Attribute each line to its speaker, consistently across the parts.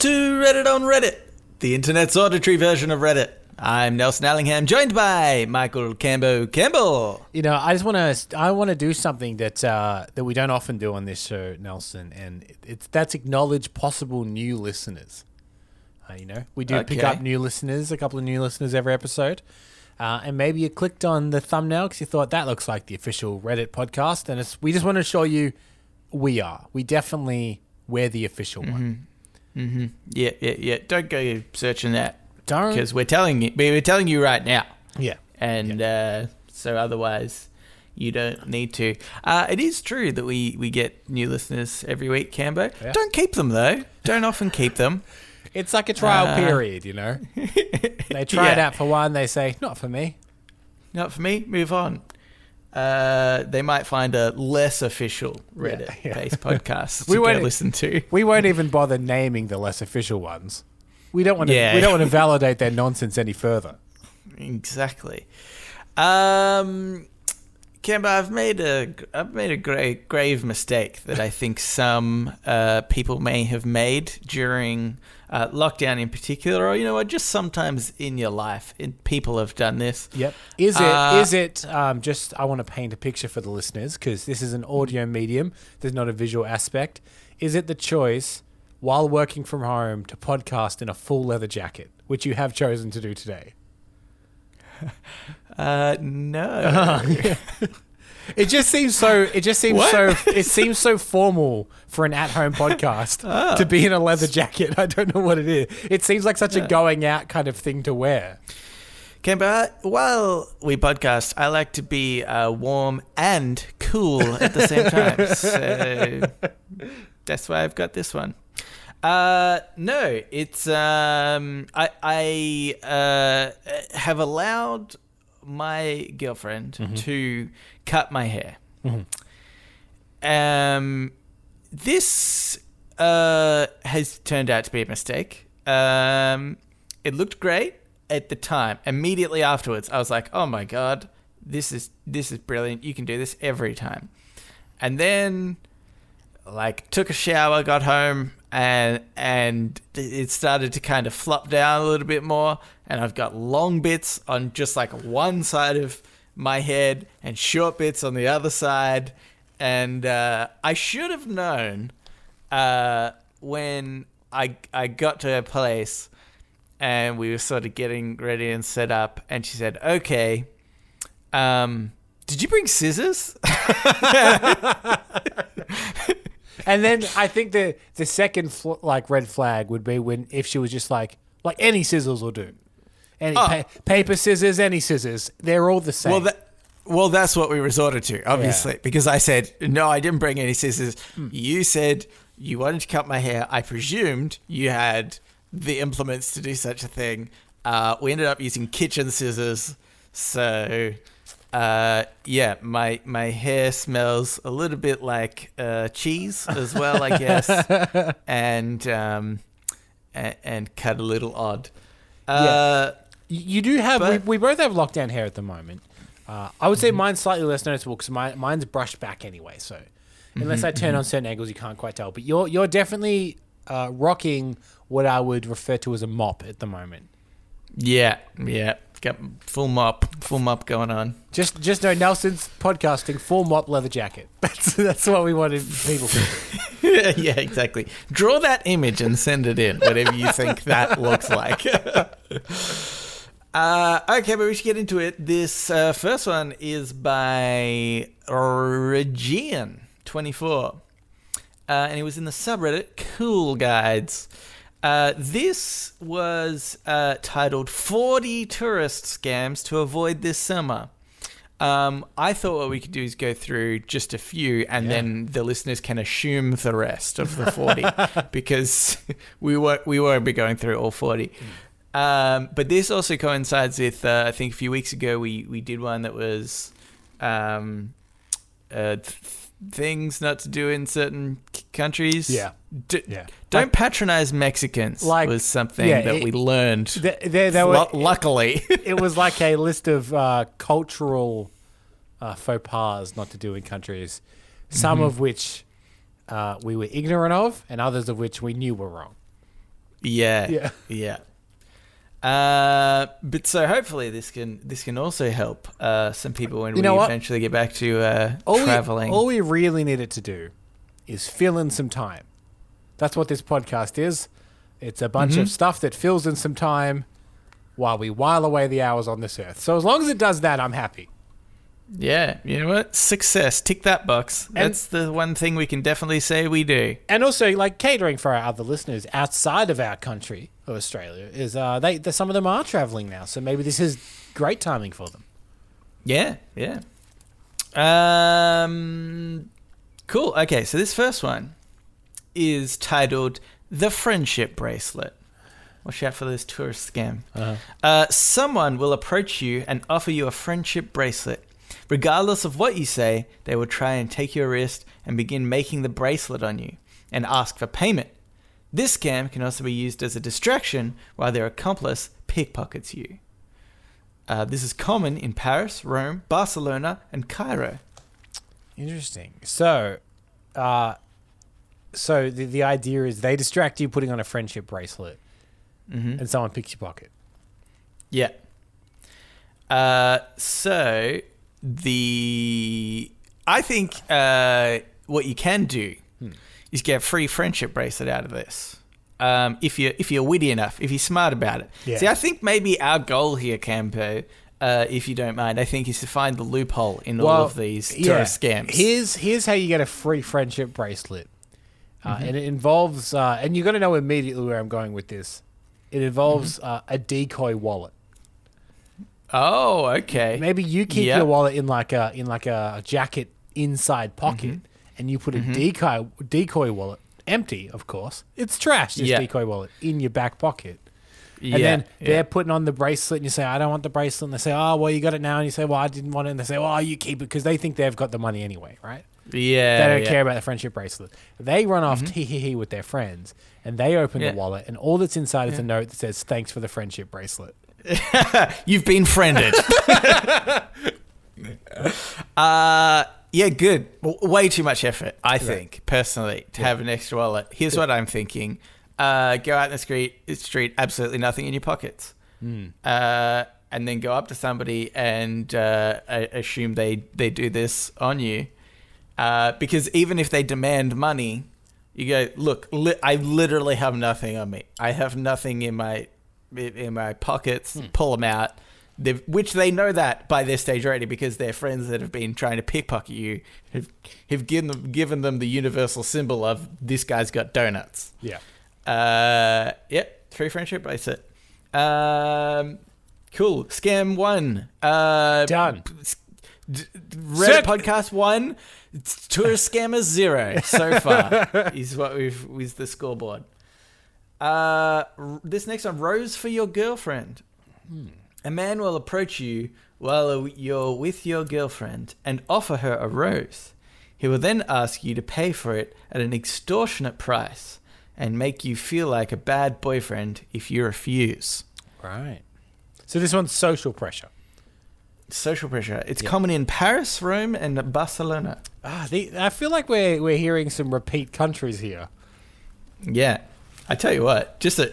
Speaker 1: to Reddit on Reddit, the internet's auditory version of Reddit. I'm Nelson Allingham, joined by Michael Cambo Campbell.
Speaker 2: You know, I just want to I want to do something that uh, that we don't often do on this show, Nelson, and it's that's acknowledge possible new listeners. Uh, you know, we do pick up new listeners, a couple of new listeners every episode, uh, and maybe you clicked on the thumbnail because you thought that looks like the official Reddit podcast, and it's, we just want to show you we are. We definitely we're the official one.
Speaker 1: Yeah, yeah, yeah. Don't go searching that
Speaker 2: Don't
Speaker 1: because we're telling you, we're telling you right now,
Speaker 2: yeah.
Speaker 1: and uh, so otherwise you don't need to. Uh, it is true that we we get new listeners every week, Cambo.
Speaker 2: Yeah.
Speaker 1: Don't keep them though. Don't often keep them.
Speaker 2: It's like a trial
Speaker 1: Uh,
Speaker 2: period, you know. They try it out for one, they say not for me.
Speaker 1: Not for me. Move on. Uh, they might find a less official Reddit-based
Speaker 2: yeah.
Speaker 1: podcast
Speaker 2: We
Speaker 1: to
Speaker 2: won't-
Speaker 1: listen to.
Speaker 2: We won't even bother naming the less official ones. We don't want to.
Speaker 1: Yeah.
Speaker 2: We don't want to validate their nonsense any further.
Speaker 1: Exactly. Um, Cambo, I've made a I've made a grave grave mistake that I think some uh, people may have made during uh, lockdown in particular, or you know just sometimes in your life, people have done this.
Speaker 2: Yep. Is it?
Speaker 1: Uh,
Speaker 2: is it? Um, just I want to paint a picture for the listeners because this is an audio medium. There's not a visual aspect. Is it the choice while working from home to podcast in a full leather jacket, which you have chosen to do today?
Speaker 1: Uh, no.
Speaker 2: It just seems so. It just seems
Speaker 1: What?
Speaker 2: so. It seems so formal for an at-home podcast to be in a leather jacket. I don't know what it is. It seems like such a going out kind of thing to wear.
Speaker 1: Cambo, while we podcast, I like to be uh, warm and cool at the same time. so that's why I've got this one. Uh, no, it's um, I I uh, have allowed my girlfriend to cut my hair. Um, this uh, has turned out to be a mistake. Um, it looked great at the time. Immediately afterwards, I was like, "Oh my god, this is this is brilliant! You can do this every time." And then, like, took a shower, got home, and and it started to kind of flop down a little bit more. And I've got long bits on just like one side of my head and short bits on the other side. And uh, I should have known uh, when I I got to her place and we were sort of getting ready and set up, and she said, "Okay, um, did you bring scissors?"
Speaker 2: And then I think the the second fl- like red flag would be when if she was just like like any scissors will do, any
Speaker 1: Oh.
Speaker 2: pa- paper scissors, any scissors, they're all the same.
Speaker 1: Well, that. Well, that's what we resorted to, obviously, because I said, no, I didn't bring any scissors. You said you wanted to cut my hair. I presumed you had the implements to do such a thing. Uh, we ended up using kitchen scissors. So, uh, yeah, my, my hair smells a little bit like uh, cheese as well, I guess, and, um, and, and cut a little odd. Uh,
Speaker 2: Y- you do have we,
Speaker 1: but-
Speaker 2: we both have lockdown hair at the moment. Uh, I would say mine's slightly less noticeable because my, mine's brushed back anyway. So unless I turn on certain angles, you can't quite tell. But you're you're definitely uh, rocking what I would refer to as a mop at the moment.
Speaker 1: Yeah, yeah. Got full mop, full mop going on.
Speaker 2: Just just know Nelson's podcasting full mop leather jacket. That's that's what we wanted people to.
Speaker 1: yeah, exactly. Draw that image and send it in, whatever you think that looks like. uh, okay, but we should get into it. This uh, first one is by Regian24. Uh, and it was in the subreddit Cool Guides. Uh, this was uh, titled 40 Tourist Scams to Avoid This Summer. Um, I thought what we could do is go through just a few, and then the listeners can assume the rest of the forty, because we won't we won't be going through all forty. Um, but this also coincides with uh, I think a few weeks ago we we did one that was um, uh, things not to do in certain countries.
Speaker 2: Yeah.
Speaker 1: D-
Speaker 2: Yeah.
Speaker 1: Don't patronize Mexicans.
Speaker 2: Like-
Speaker 1: was something
Speaker 2: yeah,
Speaker 1: that
Speaker 2: it-
Speaker 1: we learned.
Speaker 2: There, there, there were,
Speaker 1: Lu- luckily.
Speaker 2: it was like a list of uh, cultural uh, faux pas not to do in countries, some of which uh, we were ignorant of, and others of which we knew were wrong.
Speaker 1: Yeah.
Speaker 2: Yeah.
Speaker 1: Yeah. Uh, but so hopefully this can this can also help uh, some people when
Speaker 2: You know
Speaker 1: we
Speaker 2: what?
Speaker 1: eventually get back to uh,
Speaker 2: All
Speaker 1: traveling.
Speaker 2: We, all we really needed to do is fill in some time. That's what this podcast is. It's a bunch
Speaker 1: Mm-hmm.
Speaker 2: of stuff that fills in some time while we while away the hours on this earth. So as long as it does that, I'm happy.
Speaker 1: yeah, you know what? Success. Tick that box. That's the one thing we can definitely say we do.
Speaker 2: And also, like catering for our other listeners outside of our country of Australia is uh, they, they some of them are traveling now. So maybe this is great timing for them.
Speaker 1: Yeah, yeah. Um, cool. Okay, so this first one is titled "The Friendship Bracelet." Watch out for this tourist scam. Uh, someone will approach you and offer you a friendship bracelet. Regardless of what you say, they will try and take your wrist and begin making the bracelet on you and ask for payment. This scam can also be used as a distraction while their accomplice pickpockets you. Uh, this is common in Paris, Rome, Barcelona, and Cairo.
Speaker 2: Interesting. So, uh, so the, the idea is they distract you putting on a friendship bracelet,
Speaker 1: Mm-hmm.
Speaker 2: and someone picks your pocket.
Speaker 1: Yeah. Uh, so the I think uh, what you can do is get a free friendship bracelet out of this. Um, if you if you're witty enough, if you're smart about it.
Speaker 2: Yeah.
Speaker 1: See, I think maybe our goal here, Cambo, uh, if you don't mind, I think is to find the loophole in all of these tourist scams.
Speaker 2: Here's here's how you get a free friendship bracelet, uh,
Speaker 1: Mm-hmm.
Speaker 2: and it involves uh, and you're gonna know immediately where I'm going with this. It involves
Speaker 1: Mm-hmm.
Speaker 2: uh, a decoy wallet.
Speaker 1: oh, okay.
Speaker 2: Maybe you keep
Speaker 1: Yep.
Speaker 2: your wallet in like a in like a jacket inside pocket,
Speaker 1: Mm-hmm.
Speaker 2: And you put a mm-hmm. decoy decoy wallet, empty of course. It's trash. This
Speaker 1: Yeah.
Speaker 2: decoy wallet in your back pocket.
Speaker 1: yeah,
Speaker 2: And then they're putting on the bracelet, and you say, "I don't want the bracelet." And they say, "Oh, well, you got it now." And you say, "Well, I didn't want it." And they say, "Well, you keep it," because they think they've got the money anyway, right?
Speaker 1: yeah,
Speaker 2: They don't
Speaker 1: yeah.
Speaker 2: care about the friendship bracelet. They run off mm-hmm. tee hee hee with their friends, and they open
Speaker 1: Yeah.
Speaker 2: the wallet, and all that's inside is a note that says, "Thanks for the friendship bracelet."
Speaker 1: You've been friended. uh, yeah, good. Way too much effort, I think, personally, to have an extra wallet. Here's what I'm thinking: uh, go out in the street, street, absolutely nothing in your pockets, uh, and then go up to somebody and uh, assume they they do this on you, uh, because even if they demand money. You go, look, li- I literally have nothing on me. I have nothing in my in- in my pockets. Pull them out. Which they know that by this stage already because their friends that have been trying to pickpocket you have, have given them given them the universal symbol of this guy's got donuts.
Speaker 2: Yeah.
Speaker 1: Uh, yep, free friendship bracelet. Um, cool. Scam one. Uh,
Speaker 2: Done.
Speaker 1: D- Reddit podcast one, tourist scammers zero so far is what we've is the scoreboard. Uh, this next one, rose for your girlfriend. A man will approach you while you're with your girlfriend and offer her a rose. He will then ask you to pay for it at an extortionate price and make you feel like a bad boyfriend if you refuse.
Speaker 2: Right. So this one's social pressure.
Speaker 1: Social pressure. It's common in Paris, Rome, and Barcelona.
Speaker 2: Ah, the, I feel like we're we're hearing some repeat countries here.
Speaker 1: Yeah, I tell you what, just a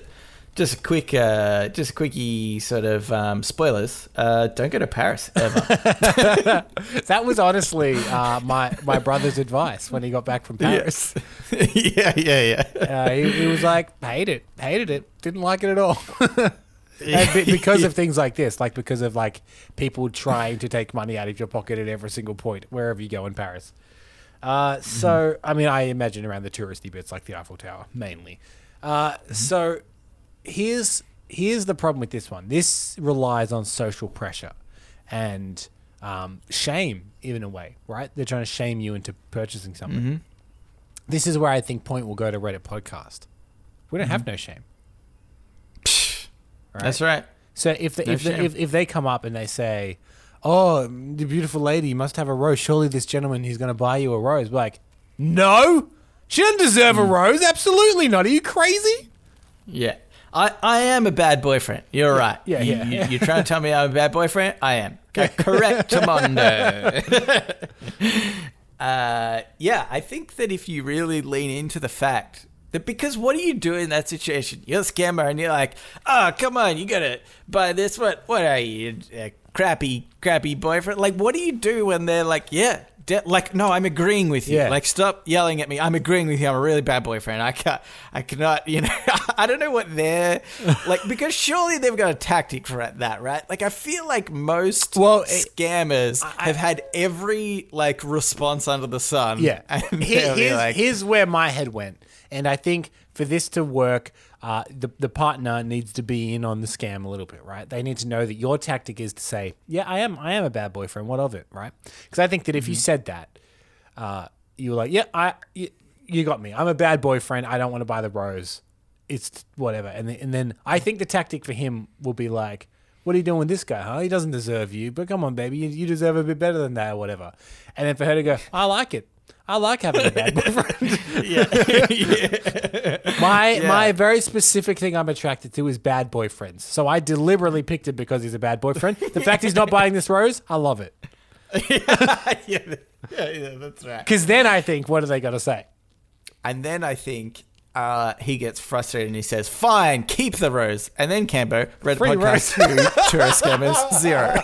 Speaker 1: just a quick, uh, just a quickie sort of um, spoilers. Uh, don't go to Paris ever.
Speaker 2: That was honestly uh, my my brother's advice when he got back from Paris.
Speaker 1: yeah, yeah, yeah.
Speaker 2: Uh, he, he was like, hated it, hated it, didn't like it at all. and because of things like this, like because of like people trying to take money out of your pocket at every single point wherever you go in Paris. Uh, so I mean, I imagine around the touristy bits like the Eiffel Tower mainly. Uh, So here's here's the problem with this one. This relies on social pressure and um, shame, even in a way, right? They're trying to shame you into purchasing something. This is where I think Point will go to Reddit podcast. We don't have no shame. Right?
Speaker 1: That's right.
Speaker 2: So if the,
Speaker 1: No
Speaker 2: if, the, if if they come up and they say, "Oh, the beautiful lady must have a rose," surely this gentleman he's going to buy you a rose. We're like, no, she doesn't deserve a
Speaker 1: Hmm.
Speaker 2: rose. Absolutely not. Are you crazy?
Speaker 1: Yeah. I, I am a bad boyfriend. You're right.
Speaker 2: yeah,
Speaker 1: you,
Speaker 2: yeah,
Speaker 1: You,
Speaker 2: yeah.
Speaker 1: you're trying to tell me I'm a bad boyfriend? I am. Okay, correct, Mondo. uh, yeah, I think that if you really lean into the fact That because what do you do in that situation? You're a scammer and you're like, oh, come on, you gotta buy this. What? What are you, a crappy, crappy boyfriend? Like, what do you do when they're like, yeah, de- like, no, I'm agreeing with you.
Speaker 2: Yeah.
Speaker 1: Like, stop yelling at me. I'm agreeing with you. I'm a really bad boyfriend. I can't, I cannot, you know, I don't know what they're like because surely they've got a tactic for that, right? Like, I feel like most
Speaker 2: Well, it-
Speaker 1: scammers have had every like response under the sun.
Speaker 2: Yeah. Here- here's,
Speaker 1: like,
Speaker 2: here's where my head went. And I think for this to work, uh, the, the partner needs to be in on the scam a little bit, right? They need to know that your tactic is to say, yeah, I am, I am a bad boyfriend. What of it, right? Because I think that if you said that, uh, you were like, yeah, I, you, you got me. I'm a bad boyfriend. I don't want to buy the rose. It's whatever. And then, and then I think the tactic for him will be like, what are you doing with this guy, huh? He doesn't deserve you, but come on, baby, you, you deserve a bit better than that, or whatever. And then for her to go, I like it. I like having a bad boyfriend. Yeah. my my very specific thing I'm attracted to is bad boyfriends. So I deliberately picked him because he's a bad boyfriend. The fact he's not buying this rose, I love it.
Speaker 1: yeah, yeah, yeah, that's right.
Speaker 2: Because then I think, what are they going to say?
Speaker 1: And then I think uh, he gets frustrated and he says, "Fine, keep the rose." And then Cambo read
Speaker 2: Free
Speaker 1: podcast two, tourist scammers zero.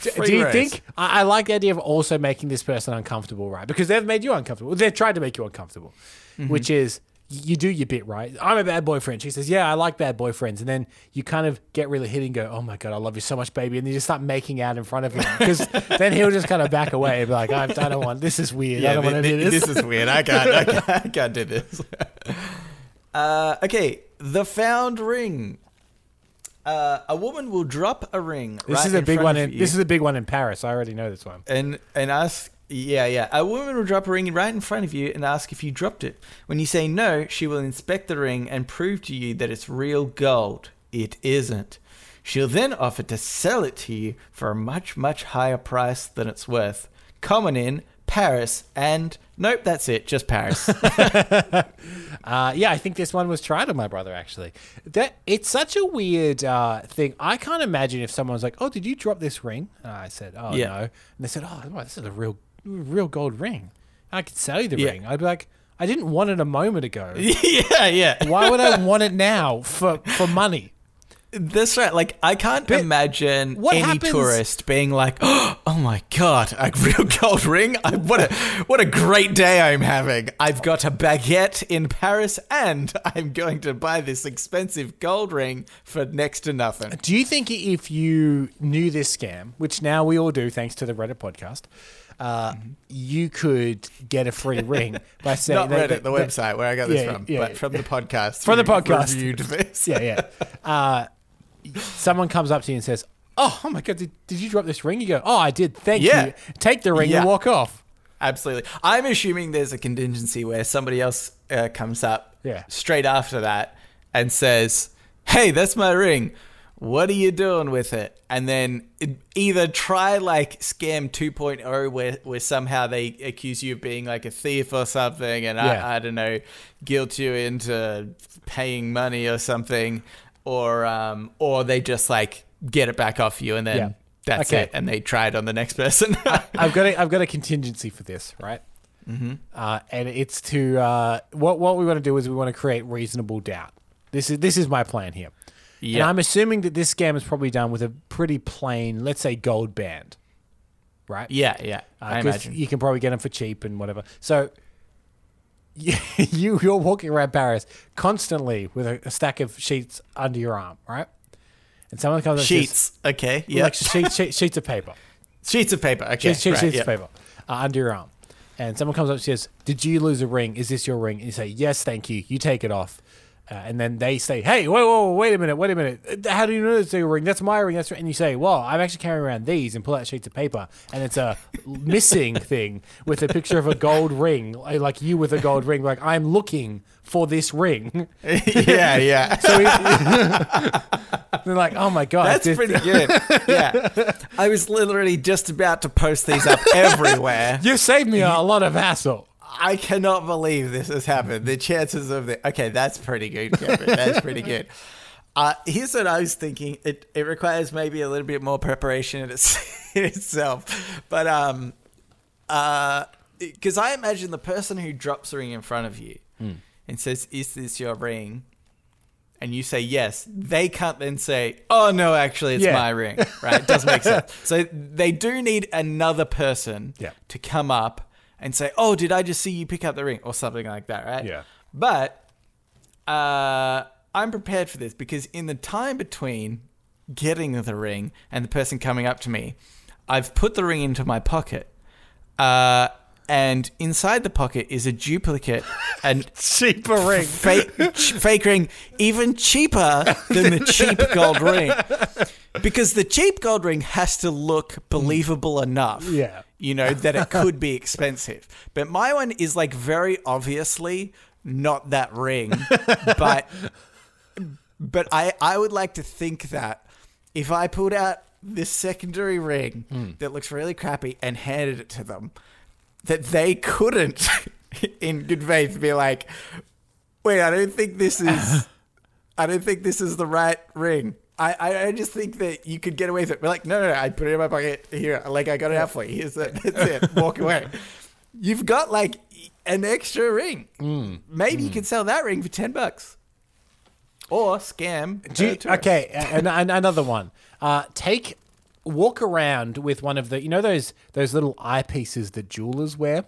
Speaker 1: Free
Speaker 2: Do you
Speaker 1: rose.
Speaker 2: think I, I like the idea of also making this person uncomfortable, right? Because they've made you uncomfortable. They've tried to make you uncomfortable,
Speaker 1: Mm-hmm.
Speaker 2: which is you do your bit, right? I'm a bad boyfriend. She says, "Yeah, I like bad boyfriends," and then you kind of get really hit and go, "Oh my god, I love you so much, baby," and you just start making out in front of him because then he'll just kind of back away and be like, "I, I don't want this. Is weird. I don't want to do this."
Speaker 1: this is weird. I can't. I can't, I can't do this. Uh, okay, the found ring. Uh, a woman will drop a ring.
Speaker 2: This
Speaker 1: right
Speaker 2: is a big one. In,
Speaker 1: you
Speaker 2: this is a big one in Paris. I already know this one.
Speaker 1: and and ask. Yeah, yeah. A woman will drop a ring right in front of you and ask if you dropped it. When you say no, she will inspect the ring and prove to you that it's real gold. It isn't. She'll then offer to sell it to you for a much, much higher price than it's worth. Common in Paris and nope, that's it, just Paris.
Speaker 2: Uh, yeah, I think this one was tried on my brother actually. That it's such a weird uh, thing. I can't imagine if someone was like, "Oh, did you drop this ring?" And I said, "Oh
Speaker 1: Yeah.
Speaker 2: no," and they said, "Oh, this is a real, real gold ring. I could sell you the
Speaker 1: Yeah.
Speaker 2: ring." I'd be like, "I didn't want it a moment ago.
Speaker 1: yeah, yeah.
Speaker 2: Why would I want it now for for money?"
Speaker 1: That's right. Like I can't
Speaker 2: But
Speaker 1: imagine any
Speaker 2: happens-
Speaker 1: tourist being like, "Oh my god, a real gold ring! I, what a what a great day I'm having! I've got a baguette in Paris, and I'm going to buy this expensive gold ring for next to nothing."
Speaker 2: Do you think if you knew this scam, which now we all do thanks to the Reddit podcast, uh, you could get a free ring by saying
Speaker 1: Not Reddit,
Speaker 2: they-
Speaker 1: the
Speaker 2: they-
Speaker 1: website where I got this
Speaker 2: Yeah,
Speaker 1: from,
Speaker 2: yeah,
Speaker 1: but
Speaker 2: yeah.
Speaker 1: from the podcast.
Speaker 2: From the podcast.
Speaker 1: reviewed this.
Speaker 2: yeah, yeah. Uh, someone comes up to you and says, "Oh, oh my god, did, did you drop this ring?" You go, "Oh, I did. Thank you." Take the ring and walk off.
Speaker 1: Absolutely. I'm assuming there's a contingency where somebody else uh, comes up straight after that and says, Hey, that's my ring. What are you doing with it? And then either try like scam 2.0 where, where somehow they accuse you of being like a thief or something and
Speaker 2: Yeah.
Speaker 1: I, I don't know, guilt you into paying money or something. Or, um, or they just like get it back off you and then
Speaker 2: Yeah.
Speaker 1: that's
Speaker 2: Okay.
Speaker 1: it. And they try it on the next person.
Speaker 2: I've got a, I've got a contingency for this, right? Mm-hmm. Uh, and it's to uh, what what we want to do is we want to create reasonable doubt. This is this is my plan here. And I'm assuming that this scam is probably done with a pretty plain, let's say, gold band, right?
Speaker 1: yeah, yeah.
Speaker 2: Uh,
Speaker 1: I imagine.
Speaker 2: you can probably get them for cheap and whatever. So you you're walking around Paris constantly with a, a stack of sheets under your arm, right? And someone comes up and says-
Speaker 1: Sheets. Okay. Yeah.
Speaker 2: like sheets, sheets, sheets of paper,
Speaker 1: sheets of paper. Okay.
Speaker 2: sheets, sheets,
Speaker 1: right,
Speaker 2: sheets
Speaker 1: yeah.
Speaker 2: of paper uh, under your arm. And someone comes up and says, "Did you lose a ring? Is this your ring?" And you say, "Yes, thank you." You take it off. Uh, and then they say, "Hey, whoa, whoa, wait a minute, wait a minute! Uh, How do you know it's your ring? That's my ring. That's right." And you say, "Well, I'm actually carrying around these," and pull out sheets of paper, and it's a missing thing with a picture of a gold ring, uh, like you with a gold ring. Like I'm looking for this ring.
Speaker 1: yeah, yeah.
Speaker 2: So we, they're like, "Oh my god,
Speaker 1: That's
Speaker 2: this-
Speaker 1: pretty good. Yeah. I was literally just about to post these up everywhere.
Speaker 2: You saved me a lot of hassle."
Speaker 1: I cannot believe this has happened. The chances of the okay, that's pretty good, Cameron. That's pretty good. Uh, here's what I was thinking. It it requires maybe a little bit more preparation in, its, in itself, but um, uh, because I imagine the person who drops a ring in front of you and says, "Is this your ring?" and you say yes, they can't then say, "Oh no, actually, it's
Speaker 2: Yeah.
Speaker 1: my ring." Right? It doesn't make sense. So they do need another person
Speaker 2: Yeah.
Speaker 1: to come up and say, "Oh, did I just see you pick up the ring?" or something like that, right?
Speaker 2: Yeah.
Speaker 1: But uh, I'm prepared for this because in the time between getting the ring and the person coming up to me, I've put the ring into my pocket. Uh, and inside the pocket is a duplicate and
Speaker 2: Cheaper ring.
Speaker 1: fake ch- fake ring even cheaper than the cheap gold ring because the cheap gold ring has to look believable enough
Speaker 2: Yeah.
Speaker 1: you know that it could be expensive but my one is like very obviously not that ring but but i i would like to think that if i pulled out this secondary ring hmm. that looks really crappy and handed it to them that they couldn't in good faith be like wait i don't think this is i don't think this is the right ring I, I, just think that you could get away with it. We're like, no, no, no, I put it in my pocket here. Like, I got it out for you. Here's it. That's it. Walk away. You've got like an extra ring. Maybe you could sell that ring for 10 bucks. Or scam.
Speaker 2: You- okay, and, and another one. Uh, take walk around with one of the you know those those little eyepieces that jewelers wear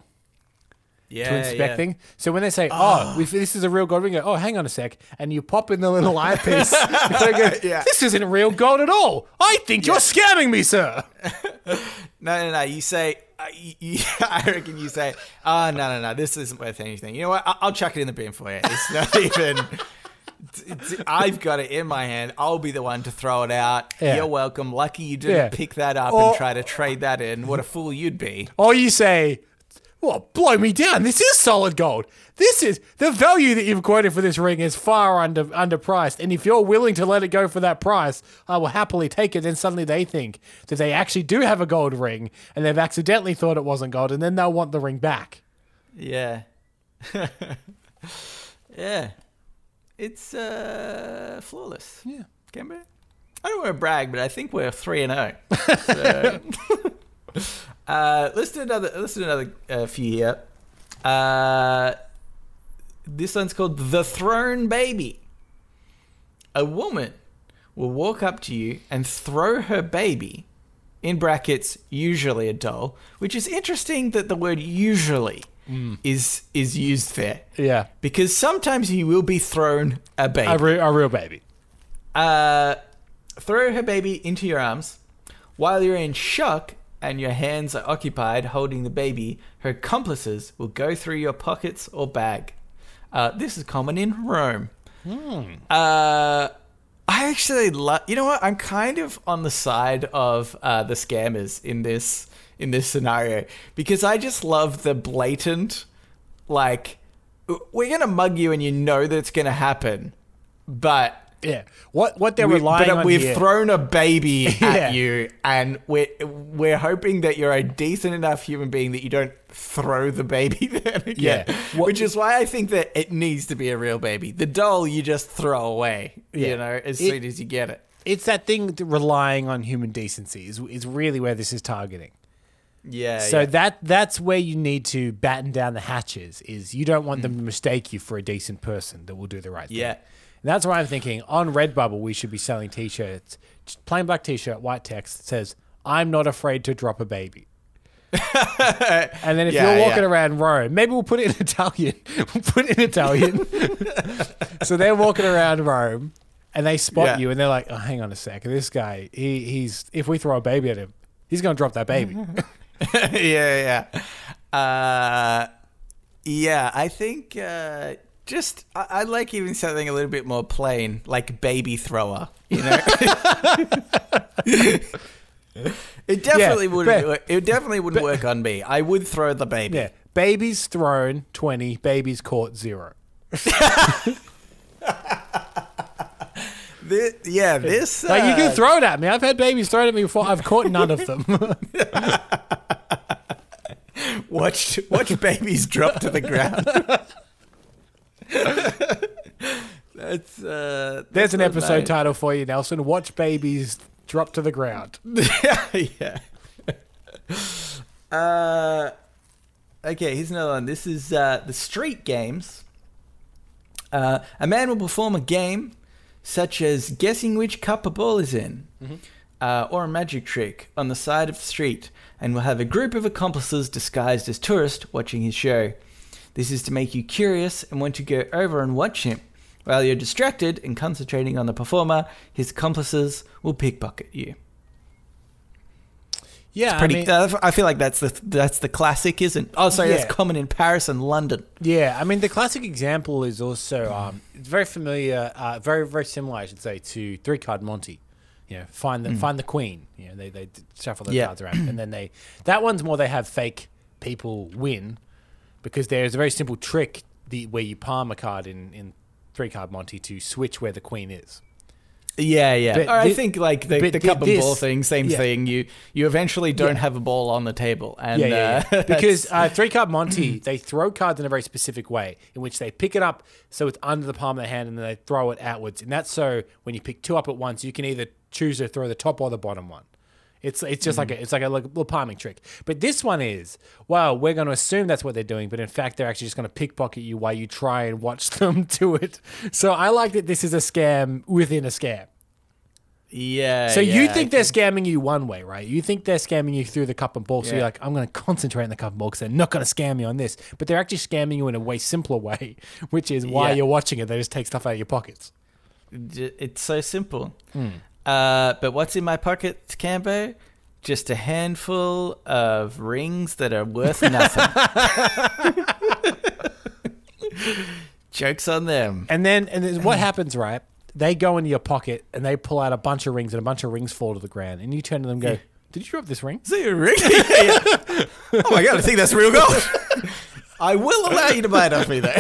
Speaker 1: Yeah,
Speaker 2: to inspect
Speaker 1: yeah.
Speaker 2: thing. So when they say, "Oh, if this is a real gold ring," go, "Oh, hang on a sec," and you pop in the little eyepiece. they go,
Speaker 1: Yeah.
Speaker 2: "This isn't real gold at all. I think you're scamming me, sir."
Speaker 1: No, no, no. You say, uh, you, you, I reckon you say, oh, no, no, no, this isn't worth anything. You know what? I- I'll chuck it in the bin for you. It's not even. I've got it in my hand. I'll be the one to throw it out.
Speaker 2: Yeah.
Speaker 1: You're welcome. Lucky you didn't
Speaker 2: Yeah.
Speaker 1: pick that up
Speaker 2: Or-
Speaker 1: and try to trade that in. What a fool you'd be.
Speaker 2: Or you say, "Well, blow me down. This is solid gold. This is the value that you've quoted for this ring is far under underpriced. And if you're willing to let it go for that price, I will happily take it." Then suddenly they think that they actually do have a gold ring, and they've accidentally thought it wasn't gold, and then they'll want the ring back.
Speaker 1: Yeah. yeah. It's uh, flawless.
Speaker 2: Yeah.
Speaker 1: Cambo. I don't want to brag, but I think we're three and zero. So, uh, let's do another. Let's do another uh, few here. Uh, this one's called the Throne Baby. A woman will walk up to you and throw her baby, in brackets, usually a doll, which is interesting that the word usually is is used there
Speaker 2: Yeah,
Speaker 1: because sometimes you will be thrown a baby
Speaker 2: a, re- a real baby.
Speaker 1: uh, throw her baby into your arms. While you're in shock and your hands are occupied holding the baby, her accomplices will go through your pockets or bag. Uh, this is common in Rome. Uh, I actually love. You know what? I'm kind of on the side of uh, the scammers in this in this scenario because I just love the blatant, like, we're gonna mug you and you know that it's gonna happen, but
Speaker 2: Yeah, what what they're
Speaker 1: we,
Speaker 2: relying
Speaker 1: but
Speaker 2: on
Speaker 1: we've
Speaker 2: here-
Speaker 1: thrown a baby
Speaker 2: Yeah.
Speaker 1: at you, and we're we're hoping that you're a decent enough human being that you don't throw the baby then again.
Speaker 2: Yeah. What-
Speaker 1: Which is why I think that it needs to be a real baby. The doll you just throw away,
Speaker 2: Yeah.
Speaker 1: you know, as
Speaker 2: It-
Speaker 1: soon as you get it.
Speaker 2: it's that thing relying on human decency is, is really where this is targeting.
Speaker 1: Yeah.
Speaker 2: So
Speaker 1: yeah.
Speaker 2: that that's where you need to batten down the hatches. Is you don't want them to mistake you for a decent person that will do the right thing.
Speaker 1: Yeah.
Speaker 2: And that's why I'm thinking on Redbubble we should be selling T-shirts, just plain black T-shirt, white text that says "I'm not afraid to drop a baby." and then if
Speaker 1: Yeah,
Speaker 2: you're walking
Speaker 1: yeah.
Speaker 2: around Rome, maybe we'll put it in Italian. we'll put it in Italian. so they're walking around Rome, and they spot
Speaker 1: Yeah.
Speaker 2: you, and they're like, "Oh, hang on a sec. This guy, he, he's if we throw a baby at him, he's gonna drop that baby."
Speaker 1: yeah, yeah. Uh, yeah, I think uh, just I, I like even something a little bit more plain, like baby thrower. You know, it definitely
Speaker 2: Yeah,
Speaker 1: wouldn't. it definitely wouldn't work on me. I would throw the baby.
Speaker 2: Yeah. Babies thrown 20, babies caught zero.
Speaker 1: Thi- yeah, this.
Speaker 2: Like, you can throw it at me. I've had babies thrown at me before. I've caught none of them.
Speaker 1: watch watch babies drop to the ground. that's uh,
Speaker 2: There's an episode
Speaker 1: nice.
Speaker 2: title for you, Nelson. Watch babies drop to the ground.
Speaker 1: yeah. Uh, okay, here's another one. This is uh, the street games Uh, a man will perform a game such as guessing which cup a ball is in, uh, or a magic trick on the side of the street, and will have a group of accomplices disguised as tourists watching his show. This is to make you curious and want to go over and watch him. While you're distracted and concentrating on the performer, his accomplices will pickpocket you.
Speaker 2: Yeah,
Speaker 1: Pretty,
Speaker 2: I mean,
Speaker 1: uh, I feel like that's the that's the classic, isn't? Oh, sorry,
Speaker 2: Yeah.
Speaker 1: that's common in Paris and London.
Speaker 2: Yeah, I mean the classic example is also um, it's very familiar, uh, very very similar, I should say, to three card Monty. You know, find the find the queen. You know, they they shuffle the
Speaker 1: Yeah.
Speaker 2: cards around, and then they that one's more they have fake people win because there's a very simple trick the where you palm a card in in three card Monty to switch where the queen is.
Speaker 1: Yeah, yeah.
Speaker 2: But
Speaker 1: Or I
Speaker 2: thi-
Speaker 1: think like the, the cup and
Speaker 2: this-
Speaker 1: ball thing, same
Speaker 2: yeah.
Speaker 1: thing. You you eventually don't
Speaker 2: Yeah.
Speaker 1: have a ball on the table, and
Speaker 2: yeah,
Speaker 1: uh,
Speaker 2: because uh, three card Monty, they throw cards in a very specific way, in which they pick it up so it's under the palm of the hand, and then they throw it outwards. And that's so when you pick two up at once, you can either choose to throw the top or the bottom one. It's it's just like
Speaker 1: Mm.
Speaker 2: a, it's like a little palming trick. But this one is well, we're going to assume that's what they're doing, but in fact they're actually just going to pickpocket you while you try and watch them do it. So I like that this is a scam within a scam.
Speaker 1: yeah.
Speaker 2: So you think
Speaker 1: I
Speaker 2: they're scamming you one way, right? You think they're scamming you through the cup and ball. So
Speaker 1: Yeah.
Speaker 2: you're like, I'm going to concentrate on the cup and ball because they're not going to scam me on this. But they're actually scamming you in a way simpler way, which is while
Speaker 1: Yeah.
Speaker 2: you're watching it, they just take stuff out of your pockets.
Speaker 1: It's so simple.
Speaker 2: Hmm.
Speaker 1: Uh, but what's in my pocket, Cambo? Just a handful of rings that are worth nothing. Jokes on them.
Speaker 2: And then, and then what happens, right? They go into your pocket and they pull out a bunch of rings, and a bunch of rings fall to the ground. And you turn to them and go, Did you drop this ring?
Speaker 1: Is that a ring? Oh my god, I think that's real gold. I will allow you to buy it off me though.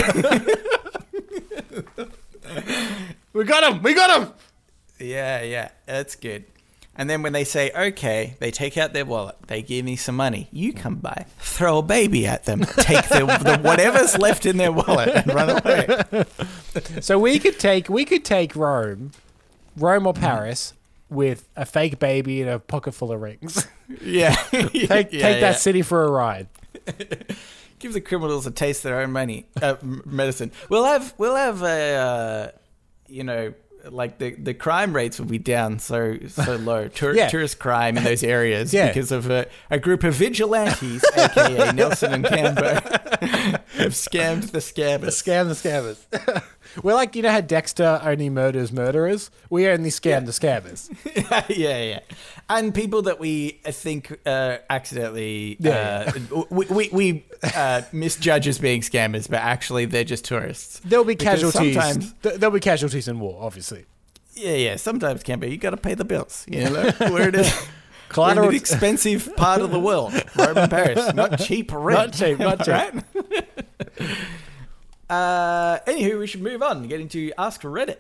Speaker 2: We got him! We got him!
Speaker 1: Yeah, yeah, that's good. And then when they say okay, they take out their wallet. They give me some money. You come by, throw a baby at them, take the, the whatever's left in their wallet, and run away.
Speaker 2: So we could take we could take Rome, Rome or Paris, with a fake baby and a pocket full of rings.
Speaker 1: Yeah,
Speaker 2: take
Speaker 1: Yeah,
Speaker 2: take
Speaker 1: yeah.
Speaker 2: that city for a ride.
Speaker 1: Give the criminals a taste of their own money, uh, medicine. We'll have we'll have a uh, you know like the the crime rates will be down so so low Tour,
Speaker 2: Yeah.
Speaker 1: tourist crime in those areas
Speaker 2: Yeah.
Speaker 1: because of a, a group of vigilantes, aka Nelson and Cambo, have scammed the scammers.
Speaker 2: Scam the scammers. We're like, you know how Dexter only murders murderers? We only scam the scammers.
Speaker 1: yeah, yeah, and people that we uh, think uh, accidentally
Speaker 2: Yeah.
Speaker 1: uh, we we, we uh, misjudge as being scammers, but actually they're just tourists.
Speaker 2: There'll be
Speaker 1: Because
Speaker 2: casualties.
Speaker 1: sometimes-
Speaker 2: th- There'll be casualties in war, obviously.
Speaker 1: Yeah, yeah. Sometimes can be. You got to pay the bills. You know where it is. We're in
Speaker 2: Collateral.
Speaker 1: an expensive part of the world, Rome and Paris. Not cheap rent.
Speaker 2: Not cheap, not cheap.
Speaker 1: Right? Uh, anywho, we should move on. Get into Ask Reddit.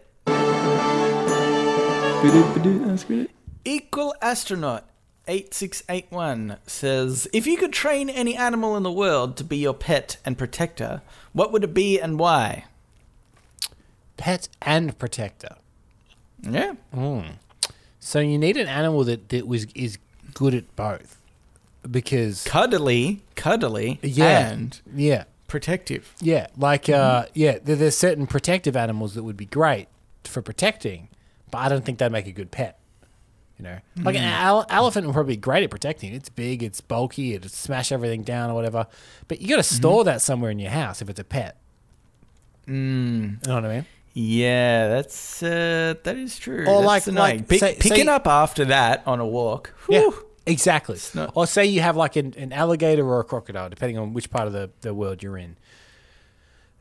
Speaker 1: Equal Astronaut 8681 says If you could train any animal in the world to be your pet and protector, what would it be and why?
Speaker 2: Pet and protector.
Speaker 1: Yeah.
Speaker 2: So you need an animal that, that was is good at both. Because
Speaker 1: Cuddly, cuddly,
Speaker 2: yeah,
Speaker 1: and
Speaker 2: yeah,
Speaker 1: protective.
Speaker 2: yeah, like uh, yeah, there, there's certain protective animals that would be great for protecting, but I don't think they'd make a good pet. You know, like an ele- elephant would probably be great at protecting. It's big, it's bulky, it'd smash everything down or whatever. But you got to store that somewhere in your house if it's a pet.
Speaker 1: Mm.
Speaker 2: You know what I mean?
Speaker 1: Yeah, that's uh, that is true.
Speaker 2: Or
Speaker 1: That's
Speaker 2: like-
Speaker 1: annoying.
Speaker 2: like,
Speaker 1: Pick-
Speaker 2: say-
Speaker 1: picking
Speaker 2: say-
Speaker 1: up after that on a walk.
Speaker 2: Yeah,
Speaker 1: whew.
Speaker 2: Exactly.
Speaker 1: not-
Speaker 2: Or say you have like an, an alligator or a crocodile, depending on which part of the, the world you're in.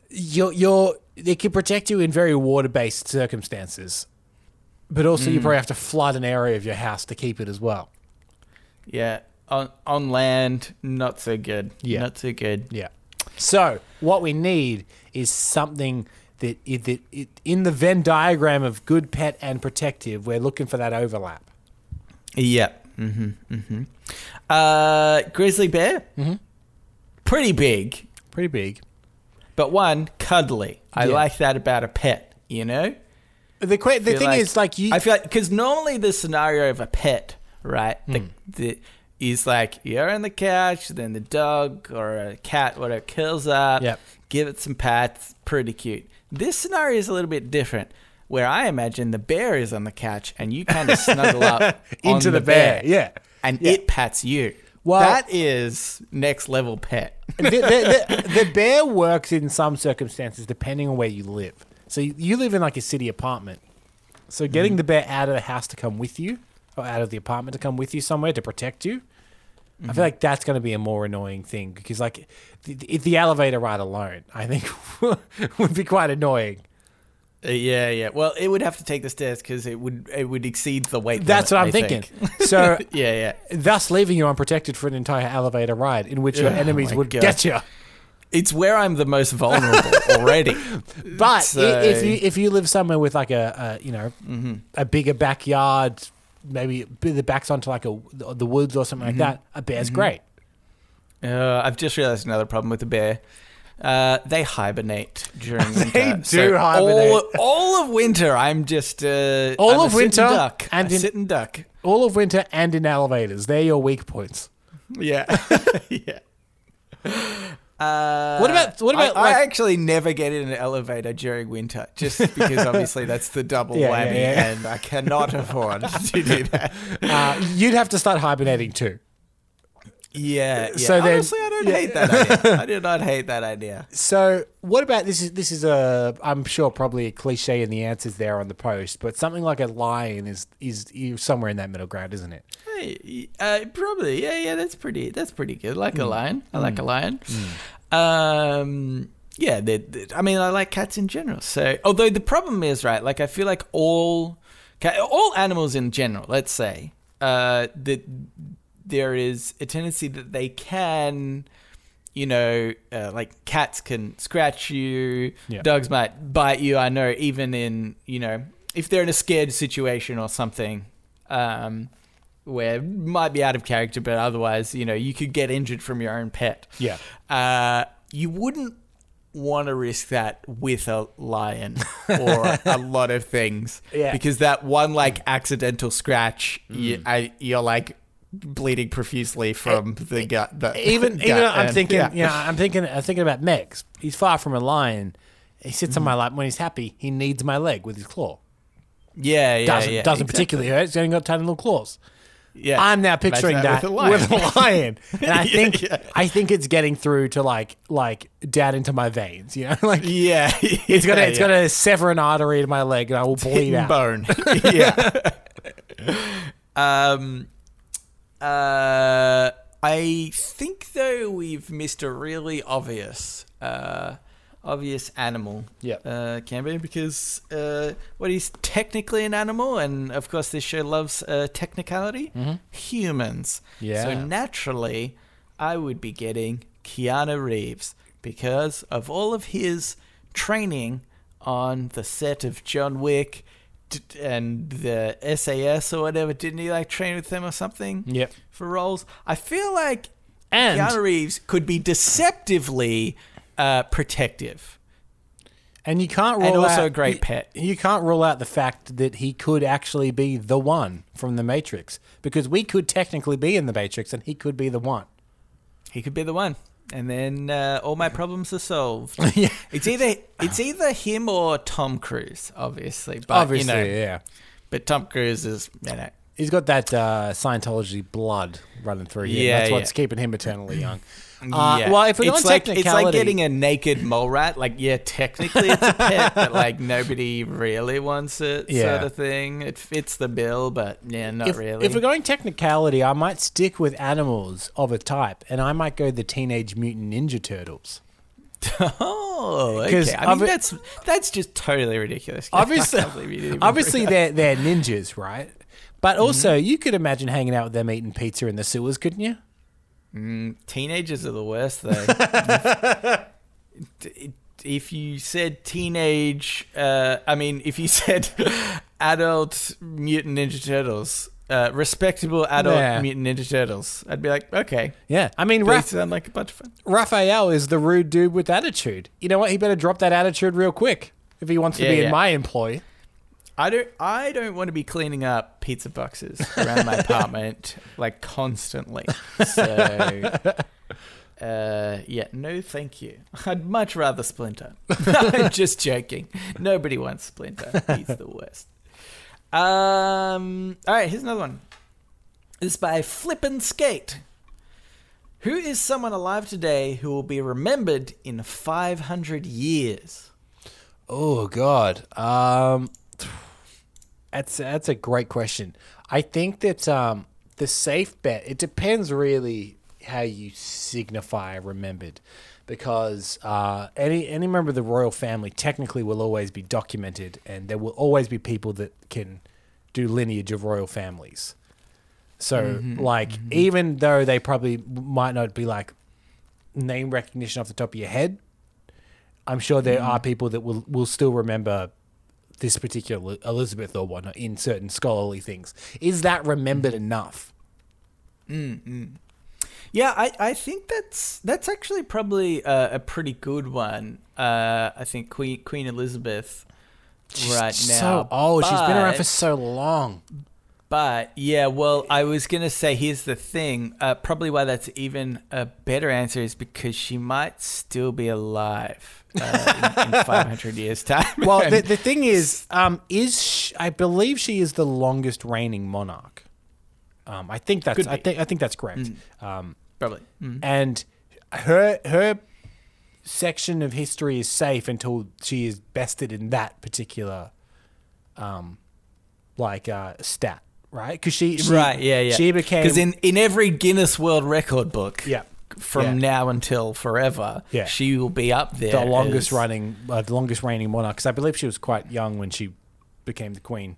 Speaker 2: You're, you're, they can protect you in very water based circumstances, but also
Speaker 1: Mm.
Speaker 2: you probably have to flood an area of your house to keep it as well.
Speaker 1: Yeah, on on land, not so good.
Speaker 2: Yeah.
Speaker 1: not so good.
Speaker 2: Yeah. So what we need is something that, i- that it, in the Venn diagram of good pet and protective, we're looking for that overlap.
Speaker 1: Yeah. Mm-hmm. Mm-hmm. Uh, grizzly bear. Mm-hmm. Pretty big,
Speaker 2: Pretty big.
Speaker 1: but one cuddly. I
Speaker 2: Yeah.
Speaker 1: like that about a pet. You know.
Speaker 2: The que- the thing is, like you,
Speaker 1: I feel like because normally the scenario of a pet, right, the,
Speaker 2: Hmm.
Speaker 1: the is like you're on the couch, then the dog or a cat, whatever, curls up,
Speaker 2: Yep.
Speaker 1: give it some pats, pretty cute. This scenario is a little bit different, where I imagine the bear is on the couch and you kind of snuggle up
Speaker 2: Into
Speaker 1: on
Speaker 2: the bear, yeah.
Speaker 1: and
Speaker 2: Yeah.
Speaker 1: it pats you.
Speaker 2: Well-
Speaker 1: that is next level pet.
Speaker 2: the, the, the, the bear works in some circumstances depending on where you live. So you, live in like a city apartment. So getting mm. the bear out of the house to come with you, or out of the apartment to come with you somewhere to protect you, I feel mm-hmm. like that's going to be a more annoying thing because like the, the, the elevator ride alone, I think would be quite annoying.
Speaker 1: Uh, yeah, yeah. Well, it would have to take the stairs because it would it would exceed the weight.
Speaker 2: That's what I'm
Speaker 1: I
Speaker 2: thinking.
Speaker 1: think.
Speaker 2: So
Speaker 1: yeah, yeah.
Speaker 2: thus leaving you unprotected for an entire elevator ride in which your
Speaker 1: Oh
Speaker 2: enemies would
Speaker 1: God.
Speaker 2: get you.
Speaker 1: It's where I'm the most vulnerable already.
Speaker 2: But
Speaker 1: So-
Speaker 2: if you if you live somewhere with like a, a you know
Speaker 1: Mm-hmm.
Speaker 2: a bigger backyard, maybe the back's onto like a the woods or something
Speaker 1: Mm-hmm.
Speaker 2: like that, a bear's great.
Speaker 1: Uh, I've just realized another problem with the bear. Uh, they hibernate during
Speaker 2: They
Speaker 1: winter.
Speaker 2: do hibernate.
Speaker 1: All, all of winter, I'm just uh,
Speaker 2: All
Speaker 1: I'm
Speaker 2: of
Speaker 1: sitting
Speaker 2: winter
Speaker 1: duck.
Speaker 2: and in-
Speaker 1: sitting duck.
Speaker 2: All of winter and in elevators, they're your weak points.
Speaker 1: Yeah, yeah. Uh,
Speaker 2: What about- what about,
Speaker 1: I,
Speaker 2: like-
Speaker 1: I actually never get in an elevator during winter, just because obviously that's the double
Speaker 2: Yeah, yeah,
Speaker 1: whammy,
Speaker 2: yeah.
Speaker 1: and I cannot afford to do that.
Speaker 2: Uh, you'd have to start hibernating too.
Speaker 1: Yeah, yeah.
Speaker 2: So then-
Speaker 1: honestly, I don't
Speaker 2: yeah.
Speaker 1: hate that idea. I did not hate that idea.
Speaker 2: So, what about this? Is this is a? I'm sure probably a cliche, in the answer's there on the post. But something like a lion is is you somewhere in that middle ground, isn't it?
Speaker 1: Hey, uh, probably, yeah, yeah. That's pretty. That's pretty good. Like
Speaker 2: Hmm.
Speaker 1: a lion. I like a lion. Um, yeah. they they- I mean, I like cats in general. So, although the problem is, right? Like, I feel like all, all animals in general. Let's say, uh, that there is a tendency that they can. You know, uh, like cats can scratch you,
Speaker 2: Yeah.
Speaker 1: dogs might bite you. I know, even in you know, if they're in a scared situation or something, um, where it might be out of character, but otherwise, you know, you could get injured from your own pet.
Speaker 2: Yeah.
Speaker 1: Uh, you wouldn't want to risk that with a lion or a lot of things.
Speaker 2: Yeah.
Speaker 1: Because that one like accidental scratch, you, I, you're like bleeding profusely from the gut. The
Speaker 2: even
Speaker 1: gut
Speaker 2: even I'm
Speaker 1: end.
Speaker 2: thinking,
Speaker 1: Yeah.
Speaker 2: you know, I'm thinking, I'm thinking about Megs. He's far from a lion. He sits on my lap when he's happy. He kneads my leg with his claw.
Speaker 1: Yeah, yeah,
Speaker 2: Doesn't
Speaker 1: yeah.
Speaker 2: doesn't
Speaker 1: exactly.
Speaker 2: particularly hurt. He's only got tiny little claws.
Speaker 1: Yeah.
Speaker 2: I'm now picturing that,
Speaker 1: with a lion.
Speaker 2: with a lion, and I think
Speaker 1: yeah.
Speaker 2: I think it's getting through to like like down into my veins. You know, like
Speaker 1: yeah,
Speaker 2: it's gonna it's gonna sever an artery in my leg, and I will bleed out.
Speaker 1: bone. yeah. um. Uh. I think though we've missed a really obvious, uh, obvious animal.
Speaker 2: Yep.
Speaker 1: Uh, Cambo, because uh, what is technically an animal, and of course this show loves uh, technicality. Humans.
Speaker 2: Mm-hmm. Yeah.
Speaker 1: So naturally, I would be getting Keanu Reeves because of all of his training on the set of John Wick and the SAS or whatever. Didn't he like train with them or something?
Speaker 2: Yep.
Speaker 1: For roles, I feel like
Speaker 2: And-
Speaker 1: Keanu Reeves could be deceptively uh, protective.
Speaker 2: And you can't rule
Speaker 1: And also
Speaker 2: out,
Speaker 1: a great
Speaker 2: you-
Speaker 1: pet.
Speaker 2: You can't rule out the fact that he could actually be the one from the Matrix, because we could technically be in the Matrix, and he could be the one.
Speaker 1: He could be the one, and then uh, all my problems are solved.
Speaker 2: yeah,
Speaker 1: It's either it's either him or Tom Cruise, obviously. But
Speaker 2: obviously,
Speaker 1: you know,
Speaker 2: yeah.
Speaker 1: but Tom Cruise is you know
Speaker 2: He's got that uh, Scientology blood running through him.
Speaker 1: Yeah,
Speaker 2: That's
Speaker 1: yeah.
Speaker 2: what's keeping him eternally young. Uh,
Speaker 1: yeah.
Speaker 2: Well, if we're
Speaker 1: it's
Speaker 2: going
Speaker 1: like it's like getting a naked mole rat. Like yeah, technically it's a pet, but like nobody really wants it,
Speaker 2: Yeah.
Speaker 1: sort of thing. It fits the bill, but yeah, not
Speaker 2: if,
Speaker 1: really.
Speaker 2: if we're going technicality, I might stick with animals of a type, and I might go the Teenage Mutant Ninja Turtles.
Speaker 1: oh, okay. I mean, that's that's just totally ridiculous.
Speaker 2: Obviously,
Speaker 1: I can't believe you didn't even
Speaker 2: obviously they're they're ninjas, right? But also, you could imagine hanging out with them eating pizza in the sewers, couldn't you?
Speaker 1: Mm, teenagers are the worst, though. If you said teenage, uh, I mean, if you said adult mutant ninja turtles, uh, respectable adult
Speaker 2: Yeah.
Speaker 1: mutant ninja turtles, I'd be like, okay,
Speaker 2: Yeah, I mean, Raph-
Speaker 1: sound like a bunch of fun.
Speaker 2: Raphael is the rude dude with attitude. You know what? He better drop that attitude real quick if he wants to
Speaker 1: Yeah,
Speaker 2: be in my employ.
Speaker 1: I don't. I don't want to be cleaning up pizza boxes around my apartment like constantly. So, uh, yeah, no, thank you. I'd much rather Splinter. I'm just joking. Nobody wants Splinter. He's the worst. Um, all right, here's another one. This is by Flippin' Skate. Who is someone alive today who will be remembered in 500 years?
Speaker 2: Oh God, um, that's that's a great question. I think that um, the safe bet. It depends really how you signify remembered, because uh, any any member of the royal family technically will always be documented, and there will always be people that can do lineage of royal families. So, like, even though they probably might not be like name recognition off the top of your head, I'm sure there are people that will will still remember this particular Elizabeth or whatnot in certain scholarly things. Is that remembered mm. enough? Mm, mm.
Speaker 1: Yeah, I, I think that's that's actually probably a, a pretty good one. Uh, I think Queen Queen Elizabeth right now.
Speaker 2: So old. She's been around for so long.
Speaker 1: But yeah, well, I was gonna say here's the thing. Uh, probably why that's even a better answer is because she might still be alive uh, in, in 500 years time.
Speaker 2: Well, the, the thing is, um, is sh I believe she is the longest reigning monarch. Um, I think that's I think I think that's correct. Um,
Speaker 1: probably. Mm.
Speaker 2: and her her section of history is safe until she is bested in that particular um like uh stat right because she, she
Speaker 1: right. Yeah. Yeah.
Speaker 2: she became
Speaker 1: because in in every Guinness World Record book.
Speaker 2: yeah
Speaker 1: From
Speaker 2: Yeah.
Speaker 1: now until forever,
Speaker 2: Yeah.
Speaker 1: she will be up there.
Speaker 2: the longest
Speaker 1: as-
Speaker 2: running uh, the longest reigning monarch because i believe she was quite young when she became the queen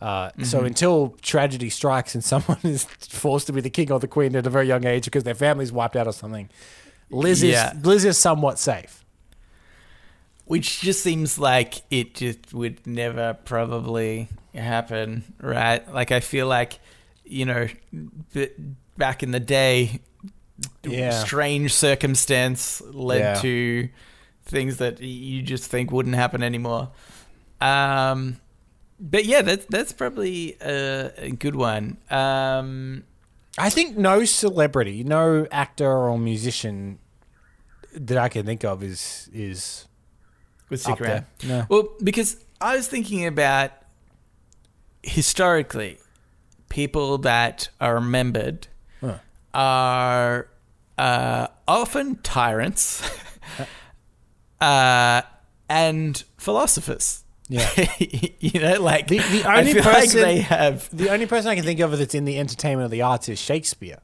Speaker 2: uh, So
Speaker 1: Mm-hmm.
Speaker 2: until tragedy strikes and someone is forced to be the king or the queen at a very young age because their family's wiped out or something, Liz
Speaker 1: Yeah.
Speaker 2: is Liz is somewhat safe.
Speaker 1: Which just seems like it just would never probably happen, right? Like I feel like, you know, b- back in the day,
Speaker 2: Yeah.
Speaker 1: strange circumstance led
Speaker 2: Yeah.
Speaker 1: to things that you just think wouldn't happen anymore. Um, but yeah, that's that's probably a, a good one. Um,
Speaker 2: I think no celebrity, no actor or musician that I can think of is is
Speaker 1: would
Speaker 2: up
Speaker 1: stick around.
Speaker 2: No.
Speaker 1: Well, because I was thinking about historically, people that are remembered
Speaker 2: Huh.
Speaker 1: are uh, often tyrants uh, and philosophers.
Speaker 2: Yeah.
Speaker 1: you know, like
Speaker 2: The- the only
Speaker 1: feel like
Speaker 2: person-
Speaker 1: they have.
Speaker 2: The only person I can think of that's in the entertainment of the arts is Shakespeare.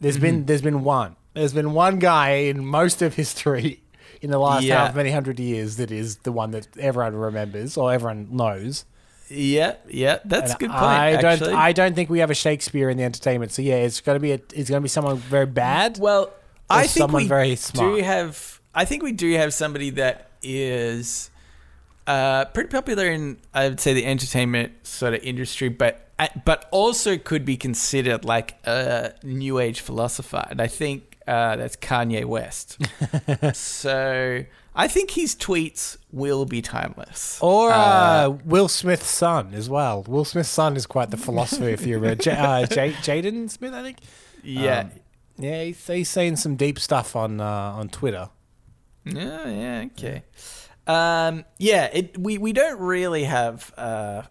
Speaker 2: There's been
Speaker 1: Mm-hmm.
Speaker 2: there's been one. There's been one guy in most of history in the last
Speaker 1: Yeah.
Speaker 2: half many hundred years that is the one that everyone remembers or everyone knows.
Speaker 1: Yeah, yeah, that's a good point.
Speaker 2: I don't. I don't think we have a Shakespeare in the entertainment. So yeah, it's gonna be a, it's gonna be someone very bad.
Speaker 1: Well, I think
Speaker 2: someone
Speaker 1: we
Speaker 2: very
Speaker 1: do have. I think we do have somebody that is uh, pretty popular in, I would say, the entertainment sort of industry, but uh, but also could be considered like a new age philosopher, and I think uh, that's Kanye West. so I think his tweets will be timeless.
Speaker 2: Or uh, Will Smith's son as well. Will Smith's son is quite the philosopher. if you remember, J- uh, J- Jaden Smith, I think.
Speaker 1: yeah.
Speaker 2: Um, Yeah, he's, he's saying some deep stuff on uh, on Twitter.
Speaker 1: Yeah, yeah, okay. Um, yeah, it we, we don't really have uh,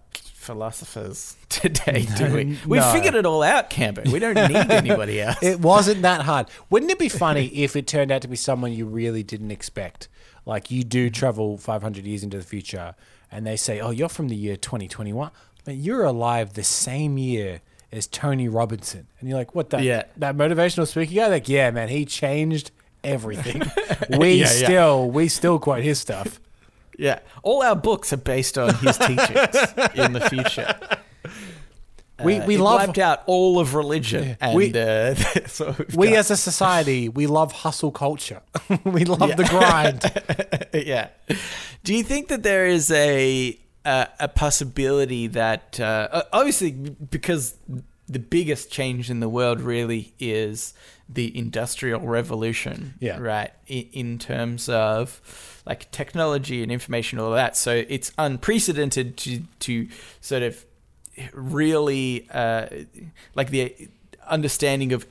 Speaker 1: philosophers today, do we? We
Speaker 2: No.
Speaker 1: figured it all out, Cambo. We don't need anybody else.
Speaker 2: It wasn't that hard. Wouldn't it be funny if it turned out to be someone you really didn't expect? Like you do mm-hmm. travel 500 years into the future, and they say, "Oh, you're from the year 2021, but you're alive the same year as Tony Robinson," and you're like, "What that?
Speaker 1: Yeah.
Speaker 2: that motivational speaker guy? Like, yeah, man, he changed everything. we
Speaker 1: Yeah, yeah.
Speaker 2: still, we still quote his stuff."
Speaker 1: Yeah, all our books are based on his teachings in the future.
Speaker 2: We
Speaker 1: Uh,
Speaker 2: we
Speaker 1: it
Speaker 2: love
Speaker 1: wiped out all of religion, and
Speaker 2: We-
Speaker 1: uh, we've got.
Speaker 2: as a society we love hustle culture. we love the grind.
Speaker 1: yeah. Do you think that there is a a, a possibility that uh, uh, obviously because the biggest change in the world really is the industrial revolution,
Speaker 2: Yeah.
Speaker 1: right? In, in terms of like technology and information, all of that. So it's unprecedented to to sort of really uh, like the understanding of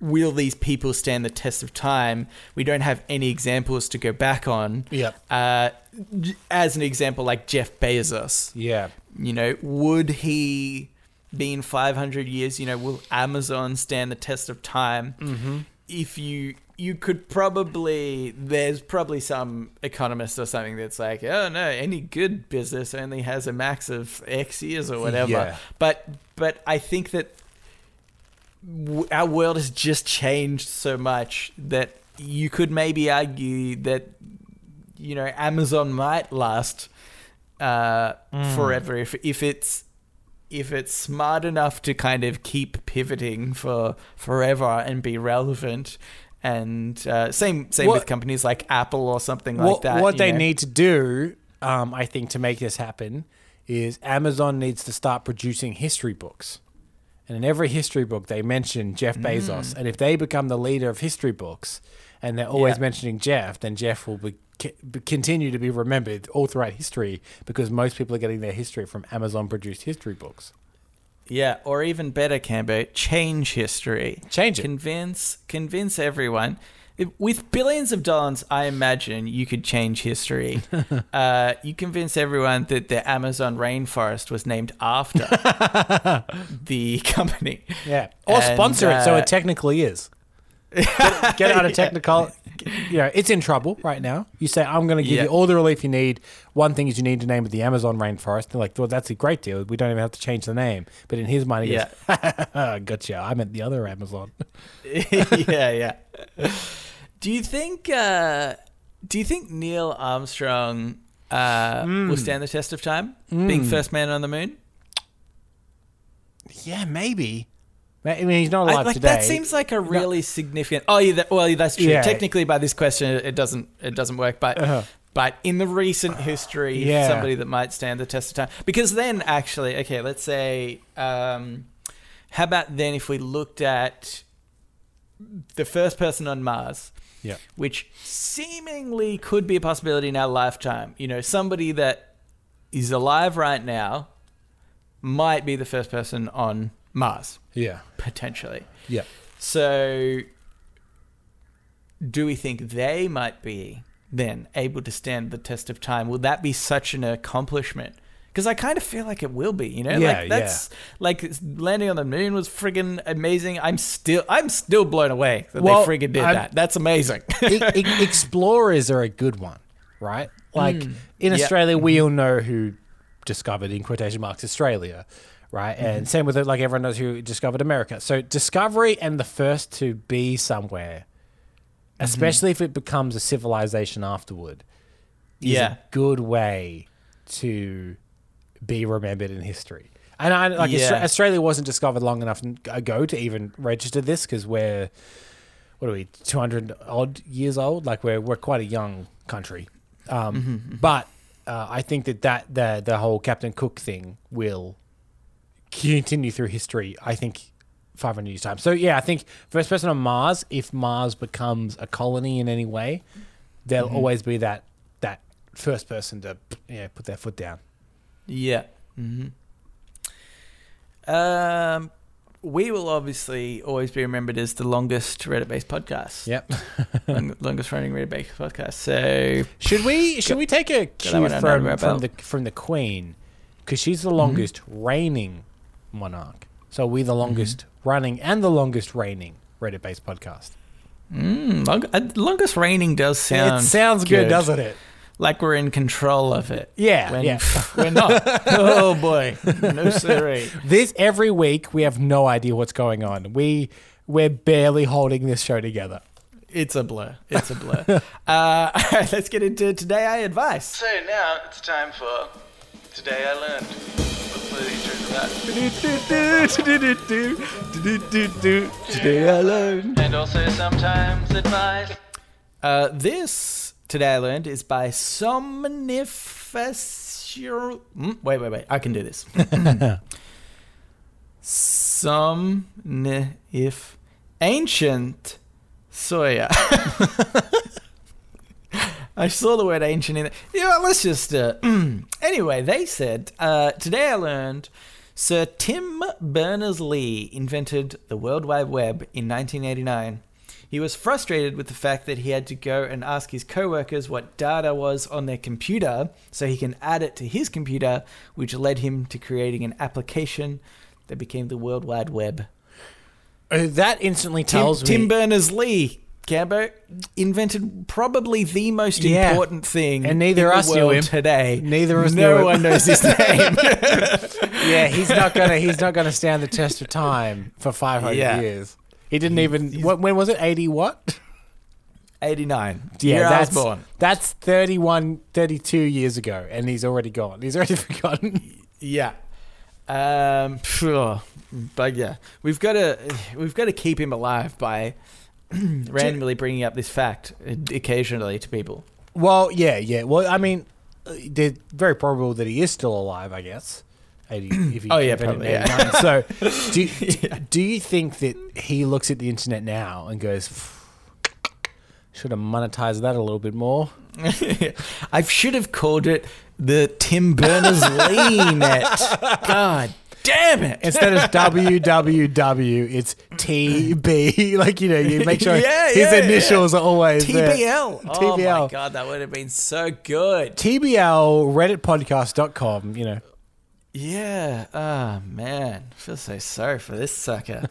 Speaker 1: will these people stand the test of time? We don't have any examples to go back on.
Speaker 2: Yep.
Speaker 1: Uh, as an example, like Jeff Bezos,
Speaker 2: Yeah.
Speaker 1: you know, would he be in 500 years? You know, will Amazon stand the test of time? Mm-hmm. If you you could probably there's probably some economist or something that's like, oh no, any good business only has a max of X years or whatever.
Speaker 2: Yeah.
Speaker 1: But but I think that w- our world has just changed so much that you could maybe argue that you know Amazon might last uh, forever if if it's if it's smart enough to kind of keep pivoting for forever and be relevant. And uh, same same
Speaker 2: What-
Speaker 1: with companies like Apple or something like that.
Speaker 2: what they
Speaker 1: know.
Speaker 2: need to do, um, I think, to make this happen is Amazon needs to start producing history books. And in every history book, they mention Jeff
Speaker 1: Mm.
Speaker 2: Bezos. And if they become the leader of history books and they're always
Speaker 1: Yeah.
Speaker 2: mentioning Jeff, then Jeff will be- continue to be remembered all throughout history because most people are getting their history from Amazon produced history books.
Speaker 1: Yeah, or even better, Cambo, change history.
Speaker 2: Change it.
Speaker 1: Convince convince everyone. With billions of dollars, I imagine you could change history. uh, you convince everyone that the Amazon rainforest was named after the company.
Speaker 2: Yeah. Or
Speaker 1: And,
Speaker 2: sponsor it so it technically is. Get, get out of technical. You know, it's in trouble right now. You say, I'm going to give
Speaker 1: Yeah.
Speaker 2: you all the relief you need. One thing is you need to name it the Amazon rainforest. They're like, well, that's a great deal. We don't even have to change the name. But in his mind, he
Speaker 1: Yeah.
Speaker 2: goes, gotcha. I meant the other Amazon.
Speaker 1: yeah, yeah. Do you think? Uh, do you think Neil Armstrong uh,
Speaker 2: Hmm.
Speaker 1: will stand the test of time, being first man on the moon?
Speaker 2: Yeah, maybe. I mean, he's not
Speaker 1: I,
Speaker 2: alive
Speaker 1: like
Speaker 2: today.
Speaker 1: that seems like a really significant. Oh, yeah, that, well, that's true.
Speaker 2: Yeah.
Speaker 1: Technically, by this question, it doesn't it doesn't work. But
Speaker 2: Uh-huh.
Speaker 1: but in the recent history,
Speaker 2: Yeah.
Speaker 1: somebody that might stand the test of time. Because then, actually, okay, let's say, um, how about then if we looked at the first person on Mars?
Speaker 2: Yeah.
Speaker 1: which seemingly could be a possibility in our lifetime. You know, somebody that is alive right now might be the first person on Mars,
Speaker 2: Yeah.
Speaker 1: potentially.
Speaker 2: Yeah.
Speaker 1: So, do we think they might be then able to stand the test of time? Will that be such an accomplishment? Because I kind of feel like it will be, you know,
Speaker 2: Yeah,
Speaker 1: like that's like landing on the moon was friggin' amazing. I'm still, I'm still blown away that
Speaker 2: Well,
Speaker 1: they friggin' did
Speaker 2: I'm-
Speaker 1: that. That's amazing.
Speaker 2: E- e- explorers are a good one, right? Like in
Speaker 1: Mm. Yeah. Mm-hmm.
Speaker 2: Australia, we all know who discovered in quotation marks Australia, right?
Speaker 1: Mm-hmm.
Speaker 2: And same with it, like everyone knows who discovered America. So discovery and the first to be somewhere,
Speaker 1: Mm-hmm.
Speaker 2: especially if it becomes a civilization afterward, is
Speaker 1: Yeah.
Speaker 2: a good way to be remembered in history. And I, like
Speaker 1: Yeah.
Speaker 2: Australia wasn't discovered long enough ago to even register this because we're what are we 200 odd years old like we're we're quite a young country um, but uh, I think that that the the whole Captain Cook thing will continue through history I think 500 years time so yeah I think first person on Mars if Mars becomes a colony in any way there'll always be that that first person to yeah put their foot down
Speaker 1: Yeah. hmm Um, we will obviously always be remembered as the longest Reddit-based podcast.
Speaker 2: yep
Speaker 1: Long, longest running Reddit-based podcast. So
Speaker 2: Should we should we take a cue from, from the from the Queen because she's
Speaker 1: Mm-hmm.
Speaker 2: the longest reigning monarch. So we
Speaker 1: Mm-hmm.
Speaker 2: the longest running and the longest reigning Reddit based podcast.
Speaker 1: mm, long, uh, longest reigning does sound.
Speaker 2: it sounds good, doesn't it?
Speaker 1: Like we're in control of it.
Speaker 2: Yeah,
Speaker 1: When
Speaker 2: yeah.
Speaker 1: we're not. oh boy, no siree.
Speaker 2: This every week we have no idea what's going on. We we're barely holding this show together.
Speaker 1: It's a blur. It's a blur. uh, all right, let's get into today I advice. So now it's time for today I learned.
Speaker 2: Today I learned.
Speaker 1: and also sometimes advice. Uh, this today I learned is by Somniferous. Mm, wait, wait, wait! I can do this. Somnif ancient soya. I saw the word ancient in it. You know, let's just. Uh, anyway, they said uh, today I learned Sir Tim Berners Lee invented the World Wide Web in 1989. He was frustrated with the fact that he had to go and ask his coworkers what data was on their computer so he can add it to his computer, which led him to creating an application that became the World Wide Web.
Speaker 2: Uh, that instantly tells
Speaker 1: Tim
Speaker 2: me.
Speaker 1: Tim Berners Lee, Cambo, invented probably the most
Speaker 2: Yeah.
Speaker 1: important thing
Speaker 2: And neither
Speaker 1: in
Speaker 2: us
Speaker 1: the
Speaker 2: knew him.
Speaker 1: today.
Speaker 2: Neither us
Speaker 1: no
Speaker 2: knew him.
Speaker 1: one knows his name.
Speaker 2: yeah, he's not gonna. He's not gonna stand the test of time for 500
Speaker 1: Yeah.
Speaker 2: years. He didn't even. What, when was it? 80 what?
Speaker 1: 89.
Speaker 2: Yeah,
Speaker 1: Year
Speaker 2: that's
Speaker 1: born.
Speaker 2: that's 31, 32 years ago, and he's already gone. He's already forgotten.
Speaker 1: Yeah. Um, phew. but yeah, we've got to we've got to keep him alive by randomly bringing up this fact occasionally to people.
Speaker 2: Well, yeah, yeah. Well, I mean, uh, they're very probable that he is still alive. I guess. 80, if he
Speaker 1: Oh, yeah, probably, yeah.
Speaker 2: 89. So, do do you think that he looks at the internet now and goes, should have monetized that a little bit more?
Speaker 1: I should have called it the Tim Berners Lee net. God damn it!
Speaker 2: Instead of www, it's TB. Like you know, you make sure
Speaker 1: Yeah,
Speaker 2: his
Speaker 1: yeah,
Speaker 2: initials are always there.
Speaker 1: TBL. Oh my god, that would have been so good.
Speaker 2: TBL redditpodcast.com, you know.
Speaker 1: Yeah. Oh man, I feel so sorry for this sucker.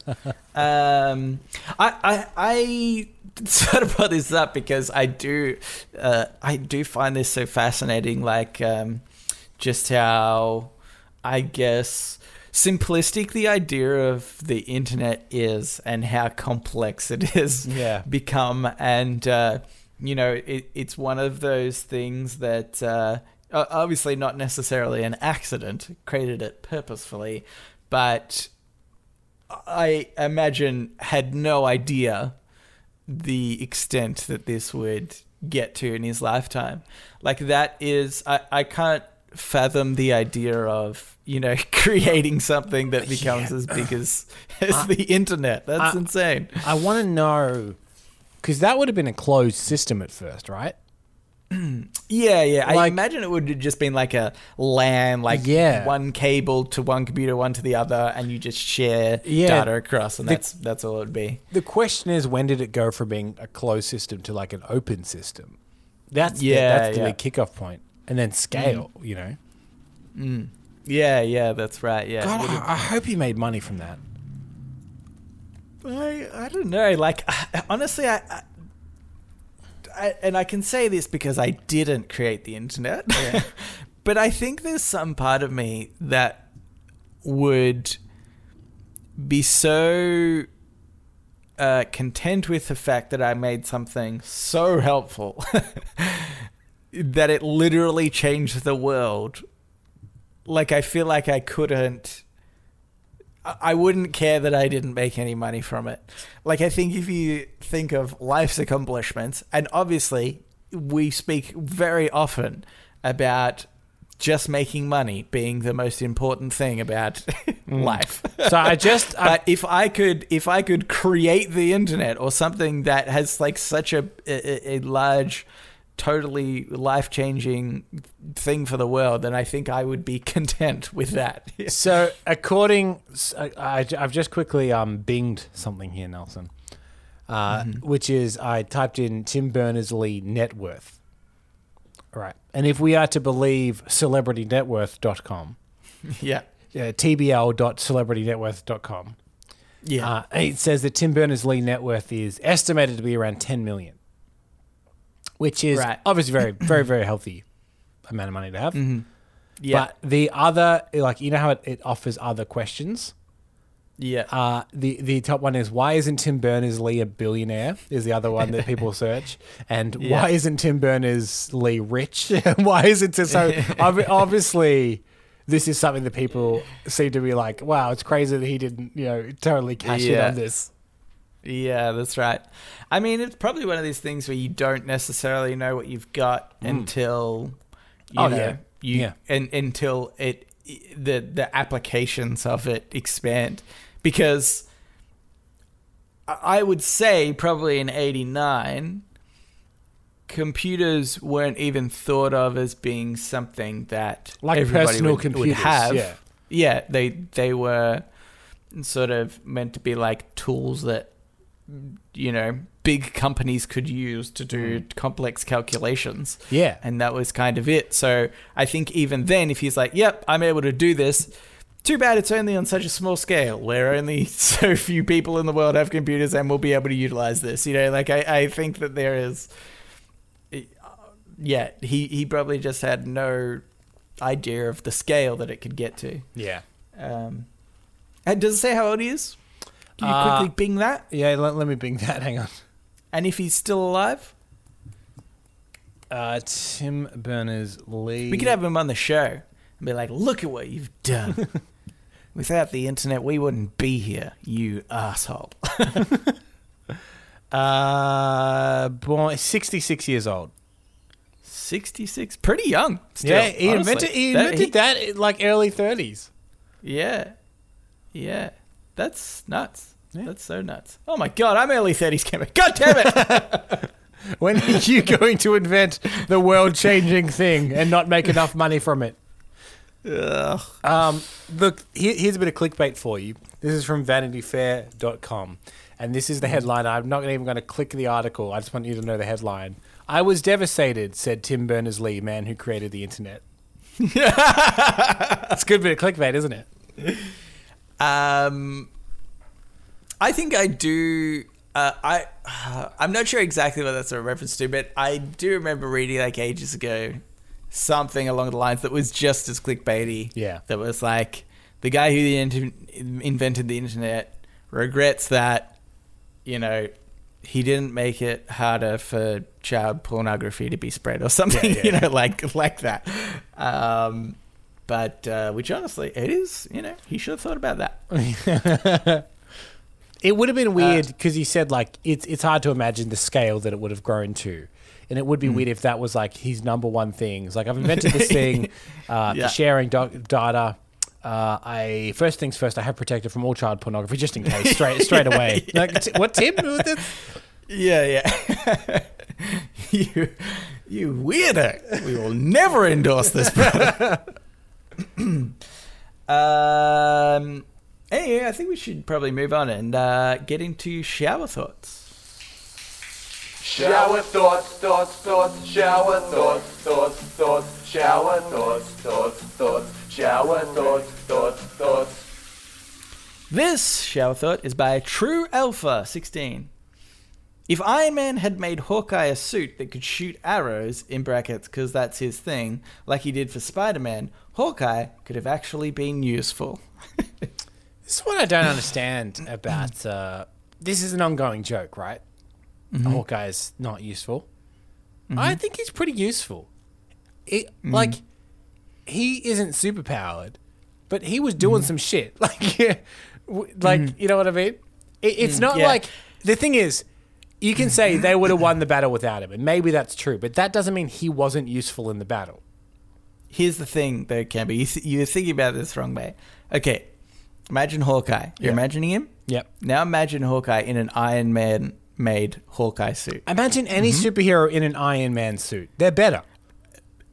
Speaker 1: um, I, I I sort of brought this up because I do uh, I do find this so fascinating. Like um, just how I guess simplistic the idea of the internet is and how complex it is
Speaker 2: Yeah.
Speaker 1: become and uh, you know it, it's one of those things that uh, obviously not necessarily an accident created it purposefully but i imagine had no idea the extent that this would get to in his lifetime like that is i, I can't fathom the idea of you know creating something that becomes as big as, as the internet that's
Speaker 2: I-
Speaker 1: insane
Speaker 2: I want to know because that would have been a closed system at first, right?
Speaker 1: Yeah, yeah. I imagine it would have just been like a LAN, like
Speaker 2: Yeah.
Speaker 1: one cable to one computer, one to the other, and you just share
Speaker 2: Yeah.
Speaker 1: data across, and
Speaker 2: The-
Speaker 1: that's that's all it would be.
Speaker 2: The question is, when did it go from being a closed system to like an open system? That's the,
Speaker 1: Yeah,
Speaker 2: that's the
Speaker 1: yeah.
Speaker 2: big kickoff point, and then scale. You know,
Speaker 1: Mm. Yeah, yeah, that's right. Yeah,
Speaker 2: God, I, I hope he made money from that.
Speaker 1: I, I don't know. Like, honestly, I, I, I, and I can say this because I didn't create the internet, but I think there's some part of me that would be so uh, content with the fact that I made something so helpful that it literally changed the world. Like, I feel like I couldn't. I wouldn't care that I didn't make any money from it. Like, I think if you think of life's accomplishments, and obviously we speak very often about just making money being the most important thing about mm. life.
Speaker 2: So I just, I,
Speaker 1: But if I could, if I could create the internet or something that has like such a a, a large, totally life changing thing for the world, then I think I would be content with that.
Speaker 2: so according, I, I've just quickly um binged something here, Nelson, uh, which is I typed in Tim Berners Lee net worth. Right, and if we are to believe celebritynetworth.com,
Speaker 1: yeah,
Speaker 2: uh, tbl.celebritynetworth.com,
Speaker 1: yeah,
Speaker 2: uh, it says that Tim Berners Lee net worth is estimated to be around 10 million, which is
Speaker 1: Right.
Speaker 2: obviously very, very, very healthy amount of money to have.
Speaker 1: yeah,
Speaker 2: But the other, like, you know how it, it offers other questions?
Speaker 1: yeah.
Speaker 2: Uh, the, the top one is why isn't Tim Berners Lee a billionaire? Is the other one that people search. And
Speaker 1: Yeah.
Speaker 2: why isn't Tim Berners Lee rich? why isn't it so? obviously, this is something that people seem to be like, wow, it's crazy that he didn't, you know, totally cash in on this.
Speaker 1: Yeah, that's right. I mean, it's probably one of these things where you don't necessarily know what you've got hmm. until you
Speaker 2: Oh,
Speaker 1: know
Speaker 2: yeah.
Speaker 1: you
Speaker 2: Yeah.
Speaker 1: and until it the the applications of it expand because I I would say probably in 89 computers weren't even thought of as being something that
Speaker 2: Like
Speaker 1: everybody
Speaker 2: personal
Speaker 1: would,
Speaker 2: computers,
Speaker 1: would have.
Speaker 2: yeah.
Speaker 1: yeah, they they were sort of meant to be like tools that you know big companies could use to do mm. complex calculations.
Speaker 2: Yeah.
Speaker 1: and that was kind of it. So I think even then, if he's like, "Yep, I'm able to do this," too bad it's only on such a small scale where only so few people in the world have computers and will be able to utilize this. You know, like I, I think that there is, eh, uh, yeah, he he probably just had no idea of the scale that it could get to.
Speaker 2: Yeah.
Speaker 1: Um, and does it say how old he is? Can you
Speaker 2: Uh,
Speaker 1: quickly bing that?
Speaker 2: Yeah, let, let me bing that. Hang on.
Speaker 1: And if he's still alive,
Speaker 2: Uh, Tim Berners Lee.
Speaker 1: we could have him on the show and be like, "Look at what you've done." Without the internet, we wouldn't be here, you asshole.
Speaker 2: Uh, born 66 years old.
Speaker 1: 66, pretty young. Still,
Speaker 2: yeah, he
Speaker 1: honestly.
Speaker 2: invented, he
Speaker 1: That-
Speaker 2: invented that in like early 30s.
Speaker 1: Yeah, yeah, that's nuts.
Speaker 2: Yeah.
Speaker 1: That's so nuts. Oh my god, I'm early 30s, Cameron. God damn it!
Speaker 2: When are you going to invent the world changing thing and not make enough money from it?
Speaker 1: Ugh.
Speaker 2: Um, look, here, here's a bit of clickbait for you. This is from vanityfair.com. And this is the headline. I'm not even going to click the article. I just want you to know the headline. I was devastated, said Tim Berners Lee, man who created the internet. It's a good bit of clickbait, isn't it?
Speaker 1: Um, I think I do. Uh, I I'm not sure exactly what that's a reference to, but I do remember reading like ages ago something along the lines that was just as clickbaity.
Speaker 2: Yeah.
Speaker 1: that was like the guy who the in- invented the internet regrets that you know he didn't make it harder for child pornography to be spread or something.
Speaker 2: yeah,
Speaker 1: you
Speaker 2: yeah.
Speaker 1: know, like like that. Um, but uh, which honestly, it is. You know, he should have thought about that.
Speaker 2: It would have been weird because he said like it's it's hard to imagine the scale that it would have grown to, and it would be weird if that was like his number one thing. It's like I've invented this thing uh,
Speaker 1: Yeah.
Speaker 2: for sharing doc- data. Uh, I first things first. I have protected from all child pornography just in case. Straight straight away. Like t- what Tim? What the-
Speaker 1: Yeah, yeah. you, you weirdo. We will never endorse this product. um. Anyway, I think we should probably move on and uh, get into shower thoughts.
Speaker 3: Shower thoughts, thoughts, thoughts, shower thoughts, thoughts, thoughts, shower thoughts, thoughts, thoughts, shower thoughts, thoughts, thoughts.
Speaker 1: This shower thought is by True Alpha 16. If Iron Man had made Hawkeye a suit that could shoot arrows, in brackets, because that's his thing, like he did for Spider Man, Hawkeye could have actually been useful.
Speaker 2: This is what I don't understand about. Uh, this is an ongoing joke, right? Mm-hmm. Hawkeye is not useful. Mm-hmm. I think he's pretty useful. It, mm-hmm. Like, he isn't super powered, but he was doing some shit. Like, yeah, w- like you know what I mean? It, it's mm, not
Speaker 1: yeah.
Speaker 2: like the thing is. You can mm. say they would have won the battle without him, and maybe that's true, but that doesn't mean he wasn't useful in the battle.
Speaker 1: Here's the thing, though, Cambo. You th- you're thinking about this wrong way. Okay, imagine Hawkeye. You're
Speaker 2: Yeah.
Speaker 1: imagining him?
Speaker 2: Yep.
Speaker 1: Now imagine Hawkeye in an Iron Man made Hawkeye suit.
Speaker 2: Imagine any superhero in an Iron Man suit. They're better.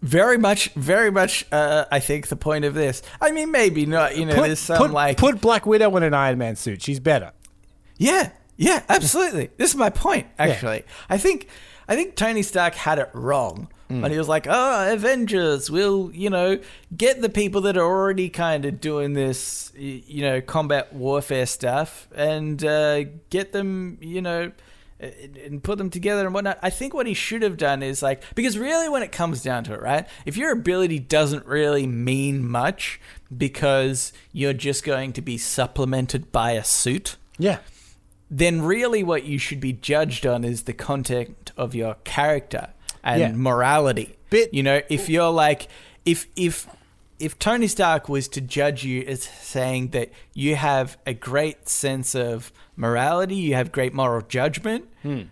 Speaker 1: Very much, very much, uh, I think, the point of this. I mean, maybe not, you know, there's some
Speaker 2: put,
Speaker 1: like.
Speaker 2: put Black Widow in an Iron Man suit. She's better.
Speaker 1: Yeah, yeah, absolutely. this is my point, actually. I think I think Tony Stark had it wrong when he was like, "Oh, Avengers, we'll you know get the people that are already kind of doing this, you know, combat warfare stuff, and uh, get them, you know." and- And put them together and whatnot. I think what he should have done is like because really, when it comes down to it, right? If your ability doesn't really mean much because you're just going to be supplemented by a suit,
Speaker 2: Yeah.
Speaker 1: then really what you should be judged on is the content of your character and
Speaker 2: Yeah.
Speaker 1: morality.
Speaker 2: Bit-
Speaker 1: you know, if you're like if if if Tony Stark was to judge you as saying that you have a great sense of morality, you have great moral judgment, hmm.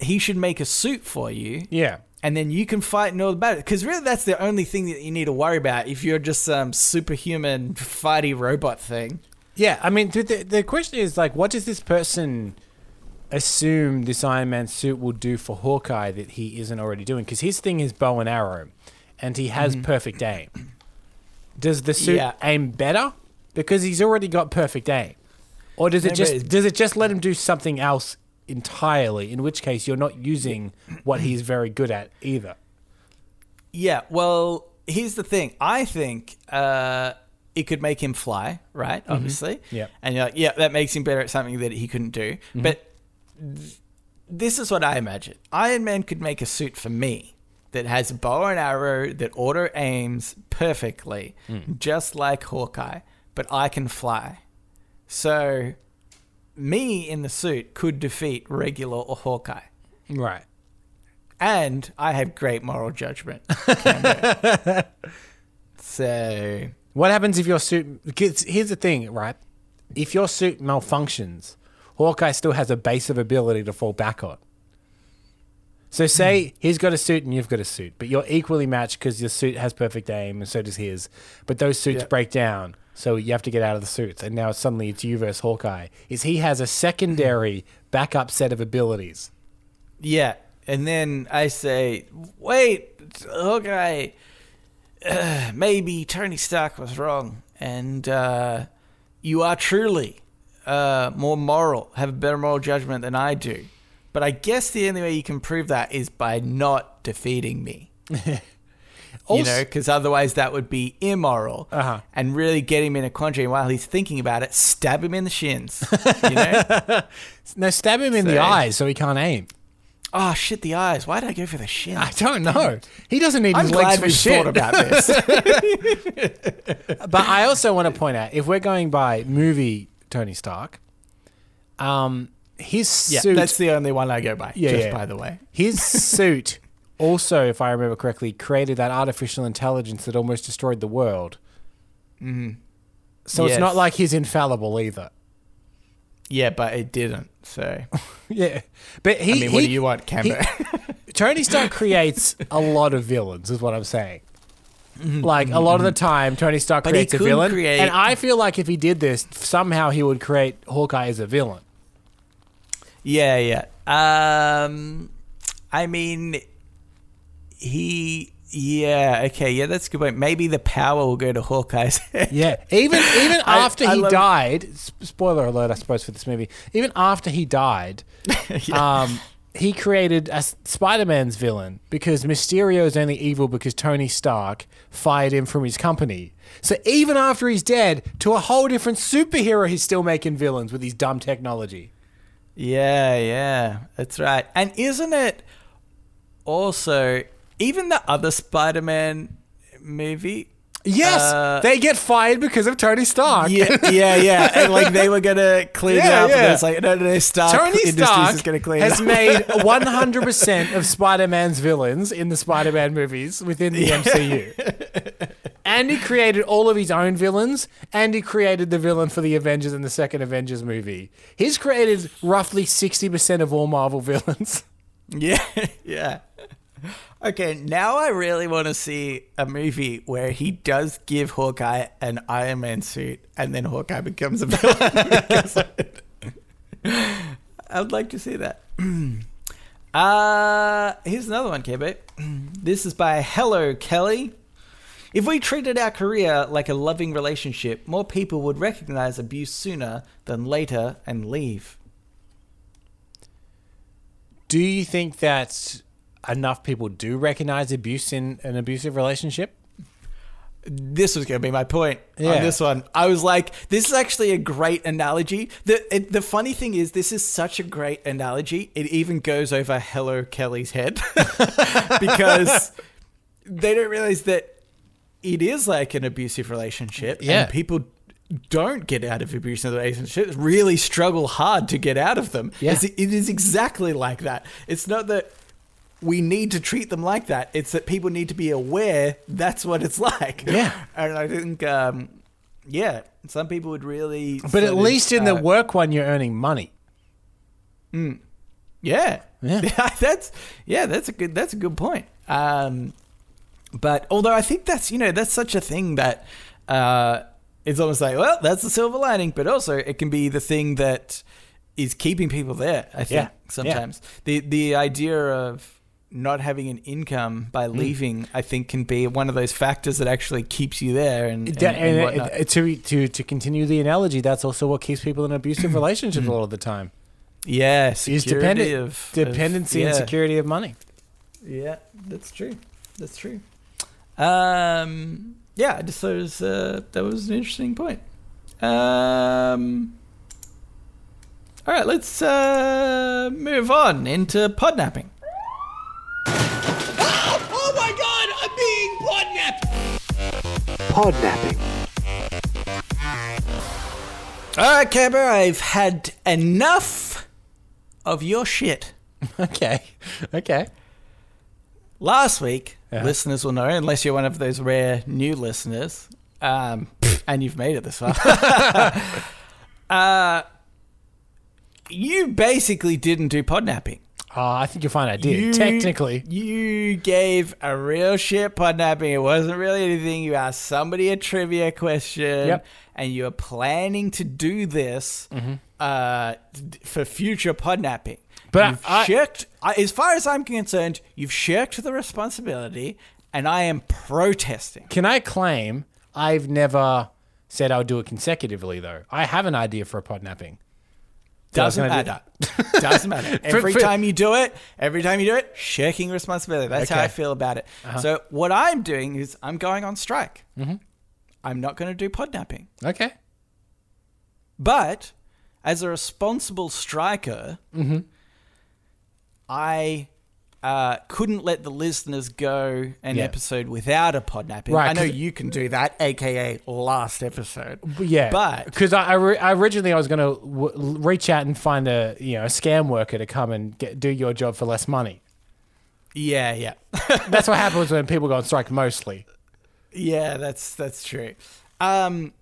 Speaker 1: he should make a suit for you.
Speaker 2: Yeah.
Speaker 1: And then you can fight and all about it. Because really, that's the only thing that you need to worry about if you're just some superhuman fighty robot thing.
Speaker 2: Yeah. I mean, the, the question is like, what does this person assume this Iron Man suit will do for Hawkeye that he isn't already doing? Because his thing is bow and arrow, and he has mm-hmm. perfect aim. does the suit
Speaker 1: Yeah.
Speaker 2: aim better because he's already got perfect aim, or does it
Speaker 1: No,
Speaker 2: just does it just let him do something else entirely? In which case, you're not using what he's very good at either.
Speaker 1: Yeah, well, here's the thing. I think uh, it could make him fly, right? Mm-hmm. Obviously.
Speaker 2: Yeah.
Speaker 1: And you're like, yeah, that makes him better at something that he couldn't do. Mm-hmm. But th- this is what I imagine Iron Man could make a suit for me that has a bow and arrow that auto aims perfectly, hmm. just like Hawkeye, but I can fly. So, me in the suit could defeat regular or Hawkeye.
Speaker 2: Right.
Speaker 1: And I have great moral judgment. so,
Speaker 2: What happens if your suit? Here's the thing, right? If your suit malfunctions, Hawkeye still has a base of ability to fall back on. So say he's got a suit and you've got a suit, but you're equally matched because your suit has perfect aim and so does his. But those suits
Speaker 1: Yeah.
Speaker 2: break down, so you have to get out of the suits, and now suddenly it's you versus Hawkeye. Is he has a secondary backup set of abilities?
Speaker 1: yeah. And then I say, wait, okay, uh, maybe Tony Stark was wrong. And uh, you are truly uh, more moral, have a better moral judgment than I do. But I guess the only way you can prove that is by not defeating me. you know, because otherwise that would be immoral.
Speaker 2: Uh-huh.
Speaker 1: And really get him in a quandary. And while he's thinking about it, stab him in the shins. You know?
Speaker 2: No, stab him in the eyes so he can't aim.
Speaker 1: oh shit, the eyes. Why did I go for the shins?
Speaker 2: I don't know. He doesn't need
Speaker 1: I'm
Speaker 2: his legs for shit.
Speaker 1: thought about this.
Speaker 2: But I also want to point out if we're going by movie Tony Stark, um, his
Speaker 1: yeah,
Speaker 2: suit,
Speaker 1: that's the only one I go by.
Speaker 2: Yeah,
Speaker 1: just
Speaker 2: yeah.
Speaker 1: by the way.
Speaker 2: his suit also, if I remember correctly, created that artificial intelligence that almost destroyed the world. Mm-hmm. So it's not like he's infallible either.
Speaker 1: Yeah, but it didn't. So
Speaker 2: Yeah, but he.
Speaker 1: I mean, what do you want, Cambo?
Speaker 2: Tony Stark creates a lot of villains, is what I'm saying.
Speaker 1: Mm-hmm.
Speaker 2: Like a lot of the time, Tony Stark
Speaker 1: But he
Speaker 2: creates a
Speaker 1: could
Speaker 2: villain,
Speaker 1: create-
Speaker 2: and I feel like if he did this, somehow he would create Hawkeye as a villain.
Speaker 1: yeah, yeah. Um, I mean, he. Yeah. Okay. Yeah, that's a good point. Maybe the power will go to Hawkeye's head.
Speaker 2: Yeah, even even
Speaker 1: I-
Speaker 2: after
Speaker 1: I
Speaker 2: he
Speaker 1: love-
Speaker 2: died, s- spoiler alert, I suppose for this movie. Even after he died, um, he created a Spider-Man's villain because Mysterio is only evil because Tony Stark fired him from his company. So even after he's dead, to a whole different superhero, he's still making villains with his dumb technology.
Speaker 1: Yeah, yeah, that's right. And isn't it also even the other Spider-Man movie?
Speaker 2: Yes,
Speaker 1: Uh,
Speaker 2: they get fired because of Tony Stark.
Speaker 1: Yeah, yeah, yeah. And like they were gonna clean it
Speaker 2: Yeah,
Speaker 1: up,
Speaker 2: yeah.
Speaker 1: and it's like no, no, no. Stark
Speaker 2: Tony
Speaker 1: Industries
Speaker 2: Stark
Speaker 1: is gonna clean
Speaker 2: has
Speaker 1: up.
Speaker 2: made 100% of Spider-Man's villains in the Spider-Man movies within the MCU. and he created all of his own villains, and he created the villain for the Avengers in the second Avengers movie. He's created roughly 60% of all Marvel villains.
Speaker 1: Yeah, yeah. Okay, now I really want to see a movie where he does give Hawkeye an Iron Man suit, and then Hawkeye becomes a villain. I'd like to see that. Uh, here's another one, Kebe. This is by Hello Kelly. If we treated our career like a loving relationship, more people would recognize abuse sooner than later and leave.
Speaker 2: Do you think that enough people do recognize abuse in an abusive relationship?
Speaker 1: this was going to be my point
Speaker 2: Yeah.
Speaker 1: on this one. I was like, this is actually a great analogy. The it, the funny thing is, this is such a great analogy. It even goes over Hello Kelly's head because they don't realize that it is like an abusive relationship.
Speaker 2: Yeah.
Speaker 1: and people don't get out of abusive relationships. Really struggle hard to get out of them.
Speaker 2: Yeah.
Speaker 1: It's- it is exactly like that. It's not that we need to treat them like that. It's that people need to be aware that's what it's like.
Speaker 2: Yeah.
Speaker 1: And I think, um, yeah, some people would really.
Speaker 2: But at
Speaker 1: of,
Speaker 2: least in the
Speaker 1: uh,
Speaker 2: work one, you're earning money.
Speaker 1: yeah,
Speaker 2: Yeah.
Speaker 1: that's yeah, that's a good that's a good point. Um, but although I think that's you know that's such a thing that uh, it's almost like well that's the silver lining, but also it can be the thing that is keeping people there. I think
Speaker 2: Yeah. Yeah.
Speaker 1: sometimes the the idea of not having an income by
Speaker 2: Hmm.
Speaker 1: leaving, I think, can be one of those factors that actually keeps you there and, and,
Speaker 2: Yeah,
Speaker 1: and
Speaker 2: and, to to to continue the analogy, that's also what keeps people in abusive relationships a lot of the time.
Speaker 1: yeah,
Speaker 2: Is dependent
Speaker 1: of of-
Speaker 2: dependency and security of money.
Speaker 1: Yeah, that's true. That's true. Um, yeah, I just thought it was, uh, that was an interesting point. Um, all right, let's uh, move on into podnapping.
Speaker 4: Podnapping.
Speaker 1: All right, Cambo, I've had enough of your shit.
Speaker 2: Okay, okay.
Speaker 1: Last week,
Speaker 2: Yeah.
Speaker 1: listeners will know, unless you're one of those rare new listeners, um, and you've made it this far. uh, you basically didn't do podnapping.
Speaker 2: Uh, I think you'll find I did.
Speaker 1: You-
Speaker 2: Technically,
Speaker 1: you gave a real shit podnapping. It wasn't really anything. You asked somebody a trivia question,
Speaker 2: Yep.
Speaker 1: and you are planning to do this uh, for future podnapping.
Speaker 2: But
Speaker 1: you've
Speaker 2: I-
Speaker 1: shirked. I, as far as I'm concerned, you've shirked the responsibility, and I am protesting.
Speaker 2: can I claim I've never said I'll do it consecutively though? I have an idea for a podnapping.
Speaker 1: Doesn't
Speaker 2: gonna do-
Speaker 1: matter. Doesn't matter. Every time you do it, every time you do it, shirking responsibility. That's how I feel about it. Uh-huh. So what I'm doing is I'm going on strike. Mm-hmm. I'm not going to do podnapping.
Speaker 2: Okay.
Speaker 1: But as a responsible striker, mm-hmm. I uh, couldn't let the listeners go an
Speaker 2: Yeah.
Speaker 1: episode without a podnapping.
Speaker 2: Right,
Speaker 1: I know you can do that, aka last episode.
Speaker 2: Yeah,
Speaker 1: But-
Speaker 2: because I, I, I originally I was going to w- reach out and find a you know a scam worker to come and get, do your job for less money.
Speaker 1: Yeah, yeah.
Speaker 2: That's what happens when people go on strike mostly.
Speaker 1: Yeah, that's that's true. Um,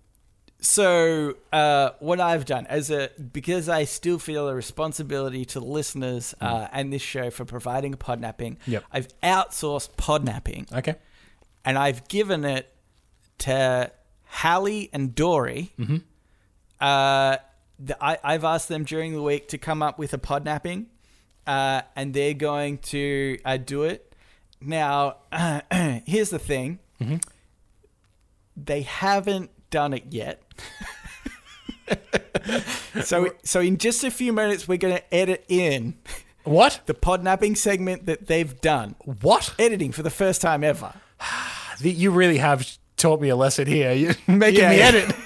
Speaker 1: so uh, what I've done as a because I still feel a responsibility to the listeners uh, and this show for providing podnapping.
Speaker 2: Yep.
Speaker 1: I've outsourced podnapping
Speaker 2: Okay.
Speaker 1: and I've given it to Hallie and Dory.
Speaker 2: Mm-hmm.
Speaker 1: Uh, the, I, I've asked them during the week to come up with a podnapping, uh, and they're going to uh, do it. Now, here's the thing:
Speaker 2: Mm-hmm.
Speaker 1: they haven't done it yet. so, so in just a few minutes, we're going to edit in
Speaker 2: What?
Speaker 1: the podnapping segment that they've done.
Speaker 2: What?
Speaker 1: Editing for the first time ever.
Speaker 2: You really have taught me a lesson here. You're making
Speaker 1: Yeah,
Speaker 2: me
Speaker 1: yeah.
Speaker 2: edit.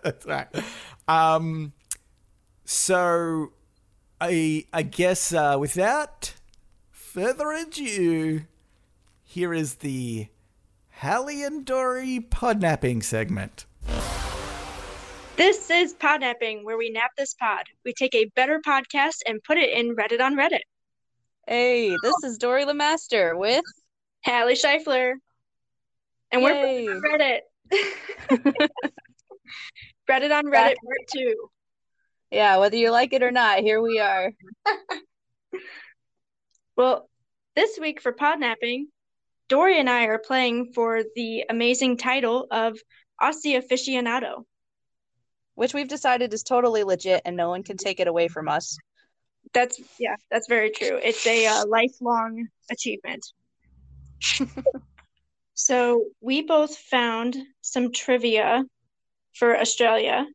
Speaker 1: That's right. Um, so I I guess uh, without further ado, here is the Hallie and Dory podnapping segment.
Speaker 5: This is Podnapping, where we nap this pod. We take a better podcast and put it in Reddit on Reddit.
Speaker 6: Hey, this is Dory Lemaster with
Speaker 5: Hallie Scheifler. And we're on Reddit. Reddit on Reddit part two.
Speaker 6: Yeah, whether you like it or not, here we are.
Speaker 5: Well, this week for Podnapping, Dory and I are playing for the amazing title of Aussie Aficionado.
Speaker 6: Which we've decided is totally legit and no one can take it away from us.
Speaker 5: That's, yeah, that's very true. It's a uh, lifelong achievement. so we both found some trivia for Australia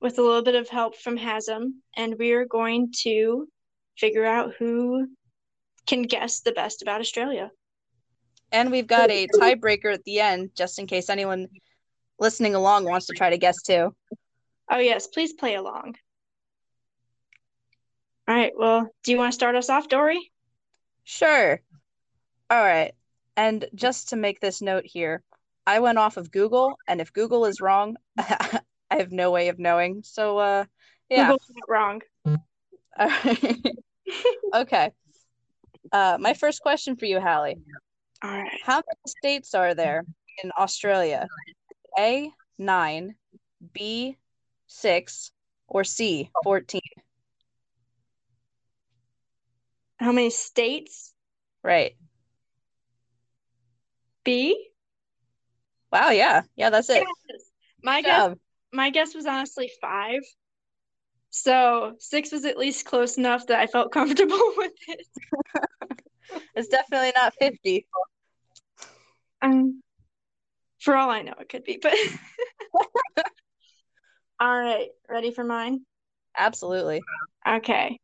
Speaker 5: with a little bit of help from Hasm, and we are going to figure out who can guess the best about Australia.
Speaker 6: And we've got a tiebreaker at the end, just in case anyone listening along wants to try to guess too.
Speaker 5: Oh, yes, please play along. All right, well, do you want to start us off, Dory?
Speaker 6: Sure. All right. And just to make this note here, I went off of Google, and if Google is wrong, I have no way of knowing. So, uh, yeah.
Speaker 5: Google's not wrong.
Speaker 6: All right. okay. Uh, my first question for you, Hallie.
Speaker 5: All right.
Speaker 6: How many states are there in Australia? A, nine, B, six, or C, 14?
Speaker 5: How many states?
Speaker 6: Right.
Speaker 5: B?
Speaker 6: Wow, yeah. Yeah, that's it.
Speaker 5: Yes. My guess my guess was honestly five. So six was at least close enough that I felt comfortable with it.
Speaker 6: It's definitely not 50.
Speaker 5: Um, for all I know, it could be, but all right, ready for mine?
Speaker 6: Absolutely.
Speaker 5: Okay.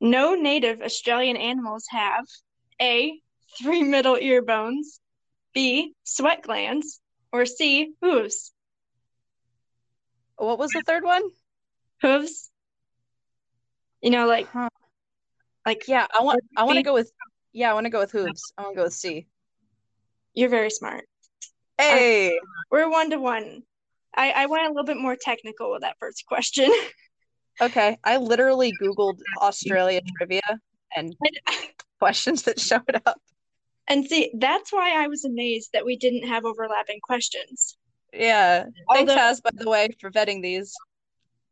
Speaker 5: No native Australian animals have A, three middle ear bones, B, sweat glands, or C, hooves.
Speaker 6: What was the third one?
Speaker 5: Hooves? You know, like
Speaker 6: Huh.
Speaker 5: Like
Speaker 6: Yeah, I want I want to go with yeah, I want to go with hooves. I want to go with C.
Speaker 5: you're very smart.
Speaker 6: Hey.
Speaker 5: We're one to one. I, I went a little bit more technical with that first question.
Speaker 6: Okay, I literally Googled Australia trivia and questions that showed up.
Speaker 5: And see, that's why I was amazed that we didn't have overlapping questions.
Speaker 6: Yeah. Thanks,
Speaker 5: Although-
Speaker 6: by the way, for vetting these.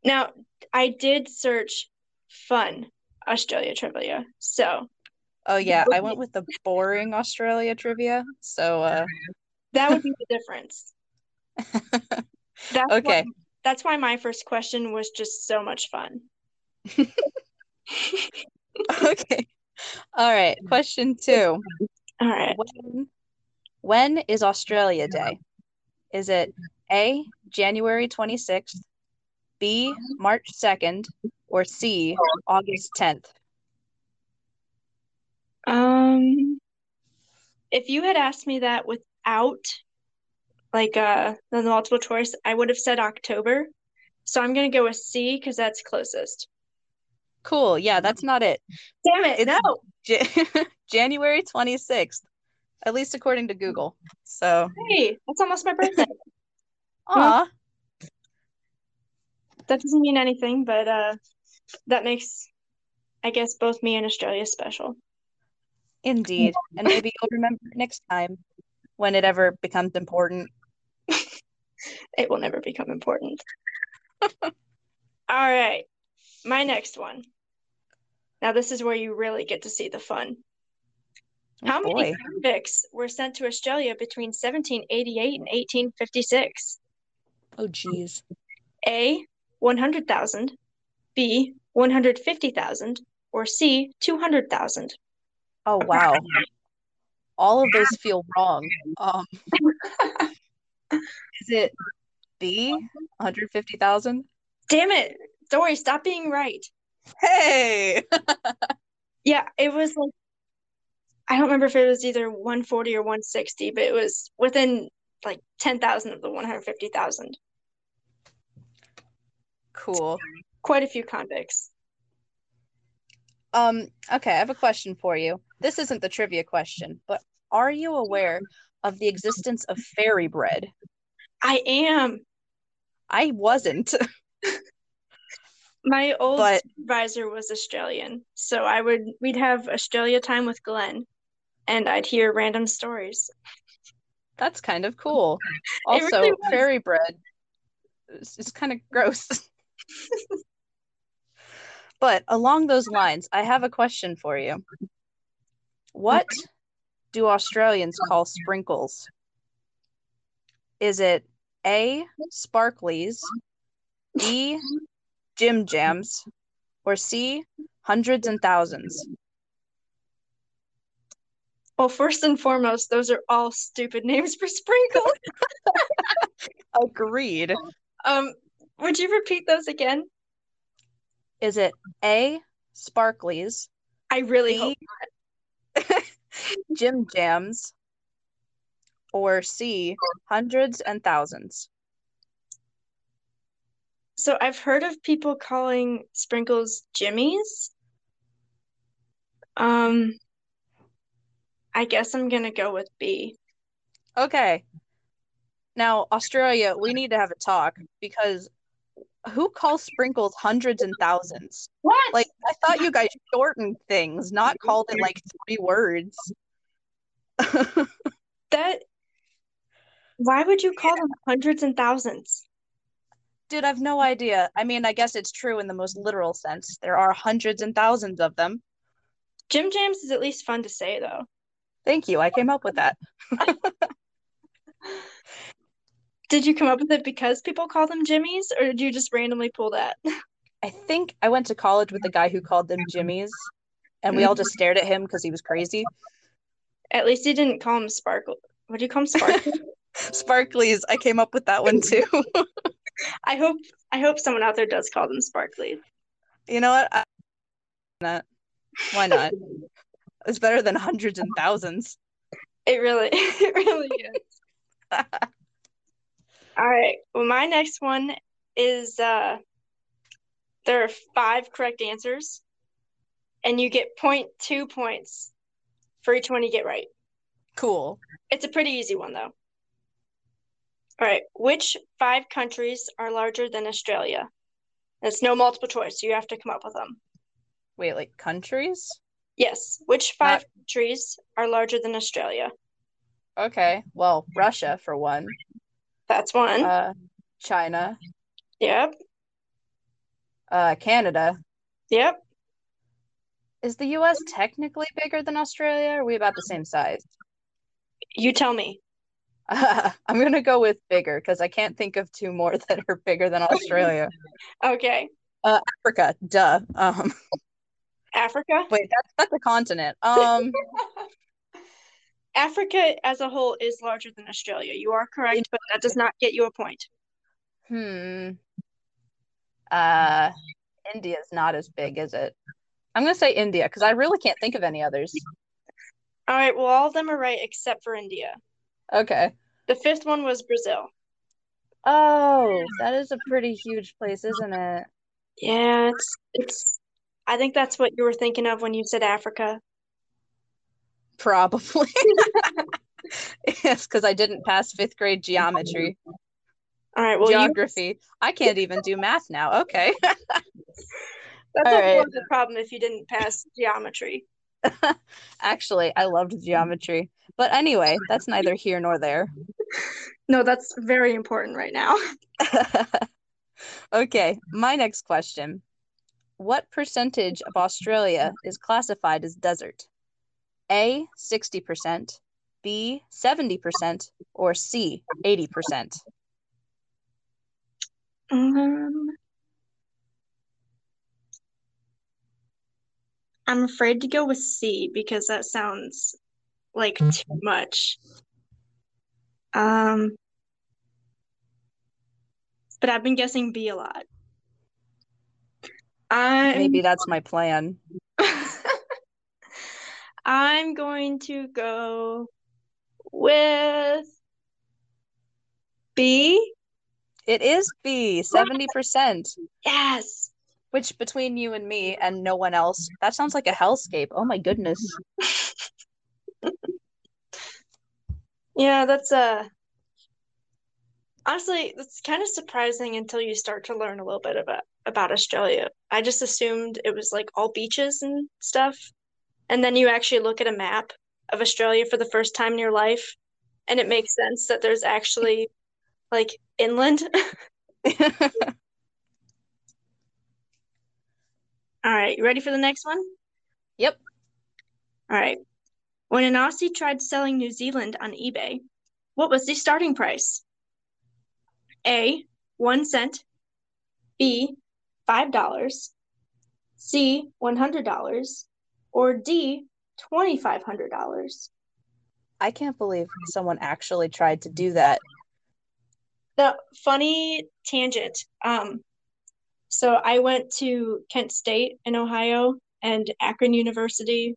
Speaker 5: Now, I did search fun Australia trivia. So
Speaker 6: Oh yeah, I went with the boring Australia trivia. So uh
Speaker 5: that would be the difference. That's
Speaker 6: Okay.
Speaker 5: Why, that's why my first question was just so much fun.
Speaker 6: okay. All right, question 2.
Speaker 5: All right.
Speaker 6: When when is Australia Day? Is it A, January 26th, B, March 2nd, or C, August 10th?
Speaker 5: Um, if you had asked me that without like uh the multiple choice, I would have said October. So I'm gonna go with C because that's closest.
Speaker 6: Cool. Yeah, that's not it.
Speaker 5: Damn it,
Speaker 6: It's-
Speaker 5: no.
Speaker 6: Ja- January 26th, at least according to Google. So,
Speaker 5: Hey, that's almost my birthday.
Speaker 6: aw,
Speaker 5: That doesn't mean anything, but uh that makes I guess both me and Australia special.
Speaker 6: indeed. And maybe you'll remember next time when it ever becomes important.
Speaker 5: It will never become important. All right. My next one. Now this is where you really get to see the fun.
Speaker 6: Oh,
Speaker 5: How many
Speaker 6: boy.
Speaker 5: convicts were sent to Australia between 1788 and 1856?
Speaker 6: Oh, geez.
Speaker 5: A, 100,000, B, 150,000, or C, 200,000?
Speaker 6: Oh, wow. All of those feel wrong. Um, is it B, 150,000?
Speaker 5: Damn it. Dory, stop being right.
Speaker 6: Hey!
Speaker 5: Yeah, it was like I don't remember if it was either 140 or 160, but it was within like 10,000 of the 150,000.
Speaker 6: Cool.
Speaker 5: Quite a few convicts.
Speaker 6: Um, okay, I have a question for you. This isn't the trivia question, but are you aware of the existence of fairy bread?
Speaker 5: I am.
Speaker 6: I wasn't.
Speaker 5: My old
Speaker 6: But-
Speaker 5: supervisor was Australian, so I would we'd have Australia time with Glenn, and I'd hear random stories.
Speaker 6: That's kind of cool. Also,
Speaker 5: really
Speaker 6: fairy bread is, is kind of gross. But along those lines, I have a question for you. What do Australians call sprinkles? Is it A, sparklies, B, Jim Jams, or C, hundreds and thousands?
Speaker 5: Well, first and foremost, those are all stupid names for sprinkles.
Speaker 6: Agreed.
Speaker 5: Um, would you repeat those again?
Speaker 6: Is it A, sparklies,
Speaker 5: I really
Speaker 6: B,
Speaker 5: hope.
Speaker 6: Jim Jams, or C, hundreds and thousands?
Speaker 5: So I've heard of people calling sprinkles jimmies. Um, I guess I'm gonna go with B.
Speaker 6: Okay. Now, Australia, we need to have a talk because who calls sprinkles hundreds and thousands?
Speaker 5: What?
Speaker 6: Like, I thought you guys shortened things, not called it like three words.
Speaker 5: that? Why would you call them hundreds and thousands?
Speaker 6: Dude, I've no idea. I mean, I guess it's true in the most literal sense. There are hundreds and thousands of them.
Speaker 5: Jim Jams is at least fun to say though.
Speaker 6: Thank you. I came up with that.
Speaker 5: Did you come up with it because people call them jimmies, or did you just randomly pull that?
Speaker 6: I think I went to college with a guy who called them Jimmys, and we all just stared at him because he was crazy.
Speaker 5: At least he didn't call him Sparkle. What do you call him, Sparkle?
Speaker 6: Sparklies. I came up with that one too.
Speaker 5: I hope I hope someone out there does call them Sparkly.
Speaker 6: you know what? I, not. Why not? It's better than hundreds and thousands.
Speaker 5: It really, it really is. All right. Well, my next one is uh, there are five correct answers, and you get 0.2 points for each one you get right.
Speaker 6: Cool.
Speaker 5: It's a pretty easy one, though. All right. Which five countries are larger than Australia? It's no multiple choice, so you have to come up with them.
Speaker 6: Wait, like countries?
Speaker 5: Yes. Which five countries are larger than Australia?
Speaker 6: Okay. Well, Russia for one.
Speaker 5: That's one.
Speaker 6: Uh, China.
Speaker 5: yep.
Speaker 6: Uh, Canada.
Speaker 5: Yep.
Speaker 6: Is the U.S. technically bigger than Australia? Or are we about the same size?
Speaker 5: You tell me.
Speaker 6: I'm gonna go with bigger because I can't think of two more that are bigger than Australia.
Speaker 5: Okay.
Speaker 6: Uh, Africa, duh. Um,
Speaker 5: Africa.
Speaker 6: wait, that's that's a continent. Um,
Speaker 5: Africa as a whole is larger than Australia. You are correct, but that does not get you a point.
Speaker 6: hmm. Uh, India is not as big, is it? I'm gonna say India because I really can't think of any others.
Speaker 5: All right, well, all of them are right except for India.
Speaker 6: Okay.
Speaker 5: The fifth one was Brazil.
Speaker 6: Oh, that is a pretty huge place, isn't it?
Speaker 5: Yeah, it's it's I think that's what you were thinking of when you said Africa.
Speaker 6: Probably. Yes, because I didn't pass fifth grade geometry,
Speaker 5: All right, well, you,
Speaker 6: geography. I can't even do math now. Okay.
Speaker 5: that's
Speaker 6: all
Speaker 5: a
Speaker 6: right.
Speaker 5: problem if you didn't pass geometry.
Speaker 6: Actually, I loved geometry. But anyway, that's neither here nor there.
Speaker 5: No, that's very important right now.
Speaker 6: Okay, my next question. What percentage of Australia is classified as desert? A, 60%, B, 70%, or C, 80%?
Speaker 5: Um, I'm afraid to go with C because that sounds like too much. Um, but I've been guessing B a lot. I'm
Speaker 6: Maybe that's my plan.
Speaker 5: I'm going to go with B.
Speaker 6: It is B, 70%,
Speaker 5: Yes.
Speaker 6: which between you and me and no one else, that sounds like a hellscape. Oh my goodness.
Speaker 5: Yeah, that's uh honestly that's kind of surprising until you start to learn a little bit about about Australia. I just assumed it was like all beaches and stuff. And then you actually look at a map of Australia for the first time in your life, and it makes sense that there's actually like inland. All right, you ready for the next one?
Speaker 6: Yep.
Speaker 5: All right. When an Aussie tried selling New Zealand on eBay, what was the starting price? A, one cent, B, five dollars, C, one hundred dollars, or D, twenty-five hundred dollars.
Speaker 6: I can't believe someone actually tried to do that.
Speaker 5: The funny tangent. Um, so I went to Kent State in Ohio, and Akron University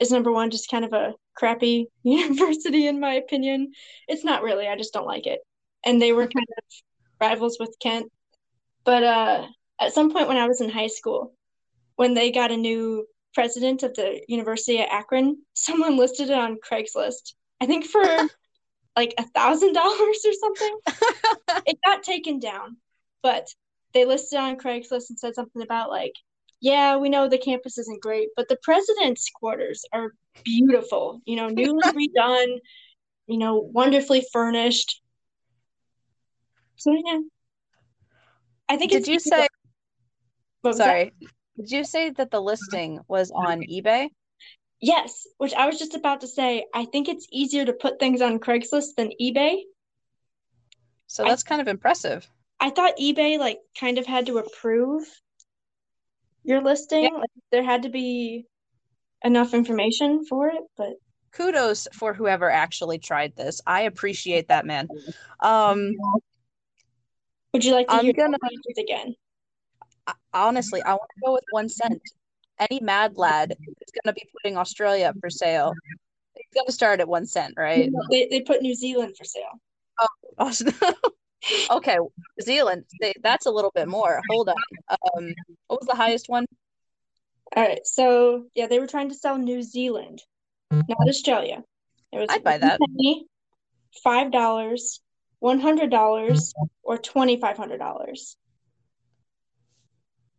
Speaker 5: is number one, just kind of a crappy university in my opinion. It's not really, I just don't like it. And they were kind of rivals with Kent. But uh, at some point when I was in high school, when they got a new president of the University of Akron, someone listed it on Craigslist. I think for like a thousand dollars or something. it got taken down, but they listed on Craigslist and said something about like, yeah, we know the campus isn't great, but the president's quarters are beautiful. You know, newly redone, you know, wonderfully furnished. So yeah, I think
Speaker 6: Did
Speaker 5: it's
Speaker 6: you say,
Speaker 5: what was that?
Speaker 6: Did you say that the listing was on eBay?
Speaker 5: Yes, which I was just about to say. I think it's easier to put things on Craigslist than eBay.
Speaker 6: So
Speaker 5: I-
Speaker 6: that's kind of impressive.
Speaker 5: I thought eBay like kind of had to approve your listing. Like, there had to be enough information for it, but
Speaker 6: Kudos for whoever actually tried this. I appreciate that, man. Um,
Speaker 5: would you like to
Speaker 6: I'm
Speaker 5: hear
Speaker 6: gonna-
Speaker 5: again?
Speaker 6: Honestly, I want to go with one cent. Any mad lad is going to be putting Australia up for sale. It's going to start at one cent, right?
Speaker 5: They they put New Zealand for sale.
Speaker 6: Aus- okay, Zealand. They, that's a little bit more. Hold on. Um, what was the highest one?
Speaker 5: All right, so yeah, they were trying to sell New Zealand, not Australia. It was
Speaker 6: I'd buy that.
Speaker 5: Five dollars, one hundred dollars, or twenty five hundred dollars.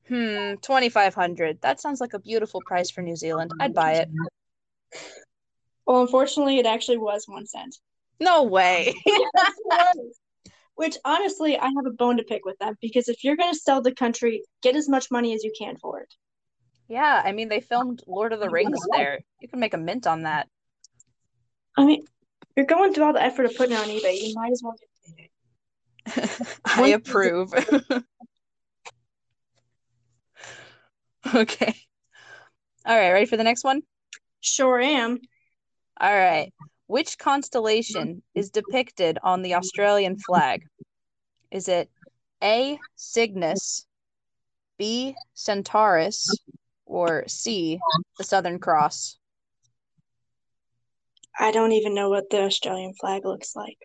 Speaker 6: Hmm, twenty five hundred. That sounds like a beautiful price for New Zealand. I'd buy it.
Speaker 5: Well, unfortunately, it actually was one cent.
Speaker 6: No way.
Speaker 5: Yes. Which honestly, I have a bone to pick with them because if you're going to sell the country, get as much money as you can for it.
Speaker 6: Yeah, I mean they filmed Lord of the Rings there. You can make a mint on that.
Speaker 5: I mean, you're going through all the effort of putting it on eBay. You might as well get paid.
Speaker 6: I approve. Okay. All right, ready for the next one?
Speaker 5: Sure am.
Speaker 6: All right. Which constellation is depicted on the Australian flag? Is it A, Cygnus, B, Centaurus, or C, the Southern Cross?
Speaker 5: I don't even know what the Australian flag looks like.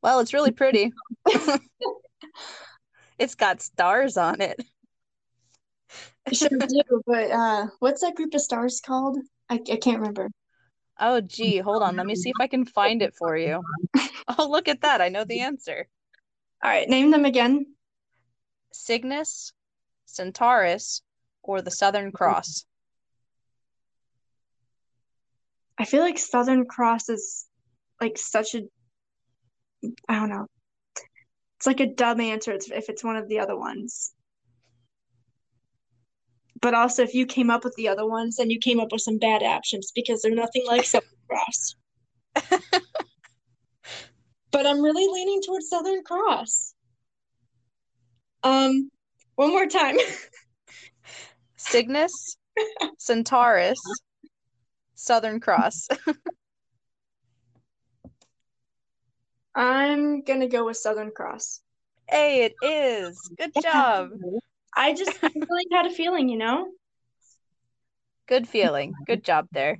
Speaker 6: Well, it's really pretty. It's got stars on it.
Speaker 5: I sure do, but uh, what's that group of stars called? I, I can't remember.
Speaker 6: Oh, gee, hold on. Let me see if I can find it for you. Oh, look at that. I know the answer.
Speaker 5: All right, name them again.
Speaker 6: Cygnus, Centaurus, or the Southern Cross?
Speaker 5: I feel like Southern Cross is like such a I don't know. It's like a dumb answer if it's one of the other ones. But also, if you came up with the other ones, then you came up with some bad options because they're nothing like Southern Cross. But I'm really leaning towards Southern Cross. Um, one more time.
Speaker 6: Cygnus, Centaurus, Southern Cross.
Speaker 5: I'm gonna go with Southern Cross.
Speaker 6: Hey, it is. Good job.
Speaker 5: I just really had a feeling, you know?
Speaker 6: Good feeling. Good job there.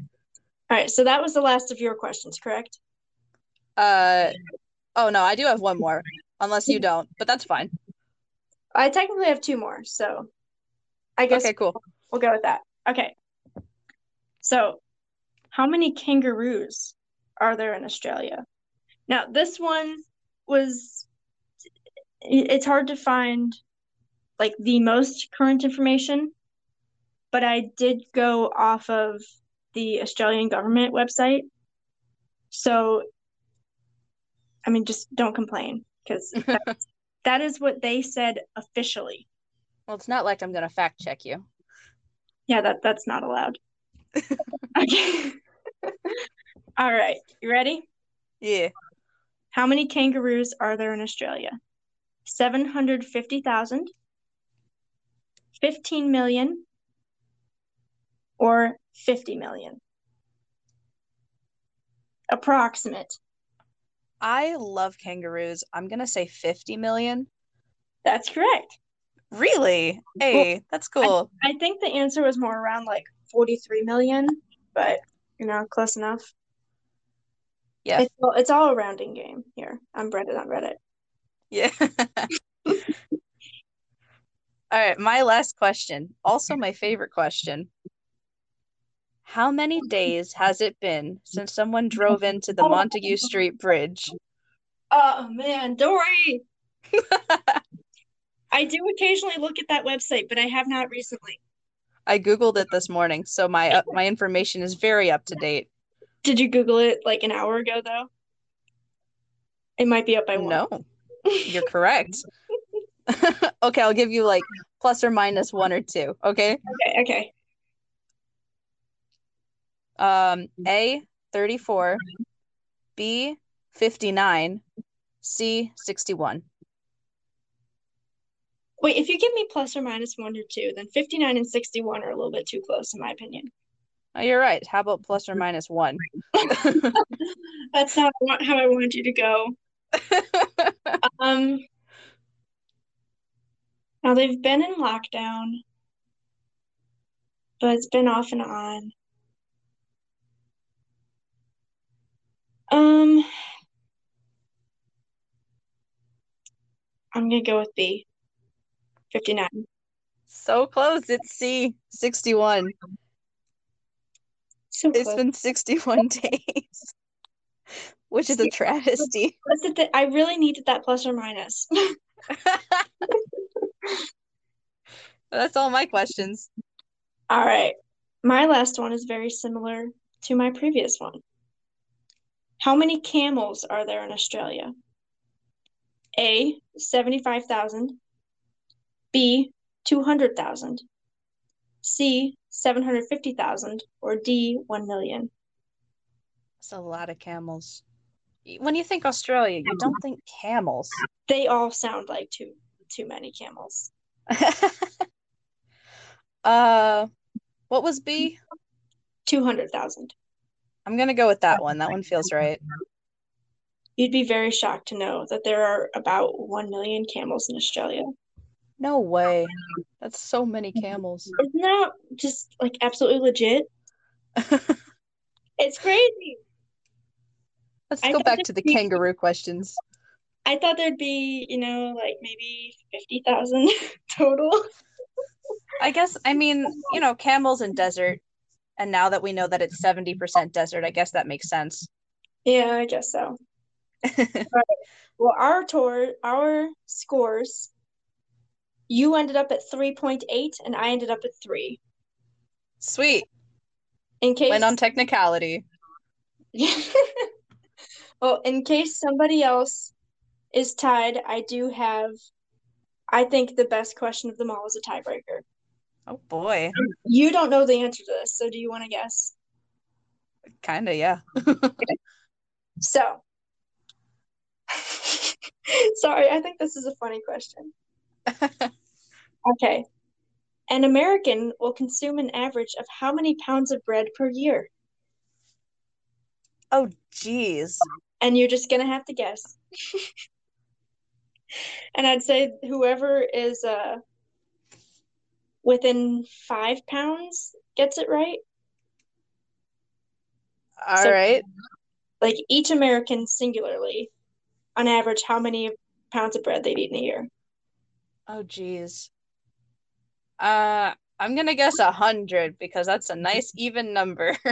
Speaker 5: All right, so that was the last of your questions, correct?
Speaker 6: Uh, oh no, I do have one more, unless you don't, but that's fine.
Speaker 5: I technically have two more, so I guess
Speaker 6: Okay, cool.
Speaker 5: we'll go with that. Okay. So, how many kangaroos are there in Australia? Now, this one was it's hard to find like the most current information, but I did go off of the Australian government website. So, I mean, just don't complain because that is what they said officially.
Speaker 6: Well, it's not like I'm gonna fact check you.
Speaker 5: Yeah, that that's not allowed. Okay. All right. You ready?
Speaker 6: Yeah.
Speaker 5: How many kangaroos are there in Australia? 750,000, 15 million, or 50 million? Approximate.
Speaker 6: I love kangaroos. I'm gonna say 50 million.
Speaker 5: That's correct.
Speaker 6: Really? Hey, that's cool.
Speaker 5: I think the answer was more around like 43 million, but you know, close enough.
Speaker 6: Yeah.
Speaker 5: It's all, it's all a rounding game here. I'm Reddit on Reddit.
Speaker 6: Yeah. All right, my last question. Also my favorite question. How many days has it been since someone drove into the Montague Street Bridge?
Speaker 5: Oh man, Dory! I do occasionally look at that website, but I have not recently.
Speaker 6: I Googled it this morning, so my uh, my information is very up to date.
Speaker 5: Did you Google it like an hour ago though? It might be up by one.
Speaker 6: No, you're correct. Okay, I'll give you like plus or minus one or two. Okay.
Speaker 5: Okay, okay.
Speaker 6: Um, A, 34, B, 59, C, 61.
Speaker 5: Wait, if you give me plus or minus one or two, then 59 and 61 are a little bit too close, in my opinion.
Speaker 6: Oh, you're right. How about plus or minus one?
Speaker 5: That's not how I wanted you to go. Um, now they've been in lockdown, but it's been off and on. Um, I'm gonna go with B. 59.
Speaker 6: so close. It's C, 61.
Speaker 5: So
Speaker 6: It's
Speaker 5: close.
Speaker 6: been 61 days, which is a travesty.
Speaker 5: What's the thi- I really needed that plus or minus.
Speaker 6: That's all my questions.
Speaker 5: All right. My last one is very similar to my previous one. How many camels are there in Australia? A, 75,000. B, 200,000. C, 750,000. Or D, 1 million.
Speaker 6: It's a lot of camels. When you think Australia, you don't think camels.
Speaker 5: They all sound like too too many camels.
Speaker 6: uh, what was B?
Speaker 5: 200,000.
Speaker 6: I'm gonna go with that one. That one feels right.
Speaker 5: You'd be very shocked to know that there are about 1 million camels in Australia.
Speaker 6: No way. That's so many camels.
Speaker 5: Isn't that just like absolutely legit? It's crazy.
Speaker 6: Let's
Speaker 5: I
Speaker 6: go back to the
Speaker 5: be-
Speaker 6: kangaroo questions.
Speaker 5: I thought there'd be, you know, like maybe 50,000 total.
Speaker 6: I guess, I mean, you know, camels in desert. And now that we know that it's 70% desert, I guess that makes sense.
Speaker 5: Yeah, I guess so. Well, our tour, our scores, you ended up at 3.8 and I ended up at 3.
Speaker 6: Sweet.
Speaker 5: In case
Speaker 6: Win on technicality.
Speaker 5: Well, in case somebody else is tied, I do have I think the best question of them all is a tiebreaker.
Speaker 6: Oh boy.
Speaker 5: You don't know the answer to this, so do you want to guess?
Speaker 6: Kinda, yeah.
Speaker 5: So, sorry, I think this is a funny question. Okay. An American will consume an average of how many pounds of bread per year?
Speaker 6: Oh geez.
Speaker 5: And you're just gonna have to guess. And I'd say whoever is uh within five pounds gets it right.
Speaker 6: All
Speaker 5: So-
Speaker 6: right.
Speaker 5: Like each American singularly, on average, how many pounds of bread they'd eat in a year?
Speaker 6: Oh geez. Uh I'm gonna guess a hundred because that's a nice even number.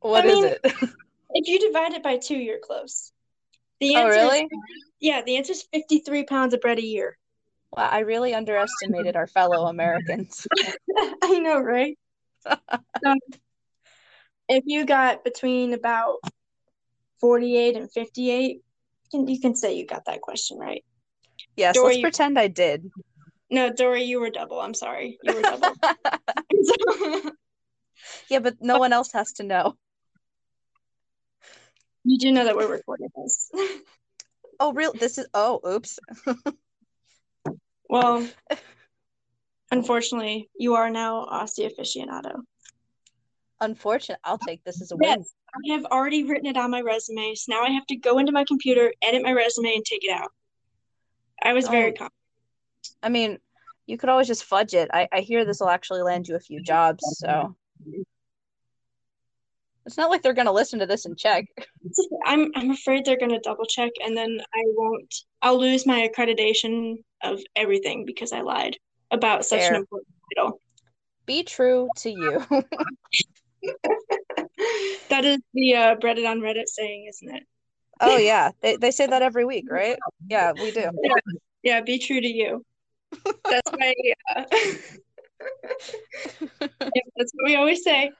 Speaker 6: What
Speaker 5: I
Speaker 6: is
Speaker 5: mean-
Speaker 6: it?
Speaker 5: If you divide it by two, you're close. The
Speaker 6: Oh
Speaker 5: answer is
Speaker 6: really?
Speaker 5: yeah, the answer is 53 pounds of bread a year.
Speaker 6: Wow, I really underestimated our fellow Americans.
Speaker 5: I know, right? Um, if you got between about 48 and 58, you can, you can say you got that question right.
Speaker 6: Yes,
Speaker 5: Dory-
Speaker 6: let's pretend I did.
Speaker 5: No, Dory, you were double. I'm sorry. You were double.
Speaker 6: Yeah, but no one else has to know.
Speaker 5: You do know that we're recording this.
Speaker 6: Oh, real? This is. Oh, oops.
Speaker 5: Well, unfortunately, you are now Aussie aficionado.
Speaker 6: Unfortunate. I'll take this as a win.
Speaker 5: Yes, I have already written it on my resume, so now I have to go into my computer, edit my resume, and take it out. I was very
Speaker 6: Oh.
Speaker 5: confident.
Speaker 6: I mean, you could always just fudge it. I, I hear this will actually land you a few jobs, so it's not like they're gonna listen to this and check.
Speaker 5: I'm I'm afraid they're gonna double check, and then I won't. I'll lose my accreditation of everything because I lied about such
Speaker 6: Fair.
Speaker 5: an important title.
Speaker 6: Be true to you.
Speaker 5: That is the uh, Reddit on Reddit saying, isn't it?
Speaker 6: oh yeah, they they say that every week, right? Yeah, we do.
Speaker 5: Yeah, yeah be true to you. That's my. Uh... Yep, that's what we always say.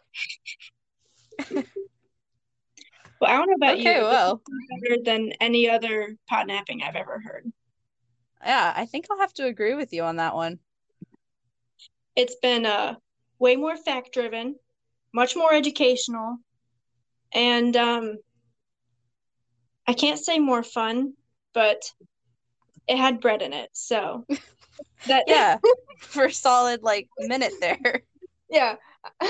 Speaker 5: Well, I don't know about you.
Speaker 6: Okay,
Speaker 5: this
Speaker 6: well,
Speaker 5: better than any other pod napping I've ever heard.
Speaker 6: yeah, I think I'll have to agree with you on that one.
Speaker 5: It's been uh way more fact driven, much more educational, and um I can't say more fun but it had bread in it. So that
Speaker 6: Yeah, for a solid like minute there.
Speaker 5: yeah.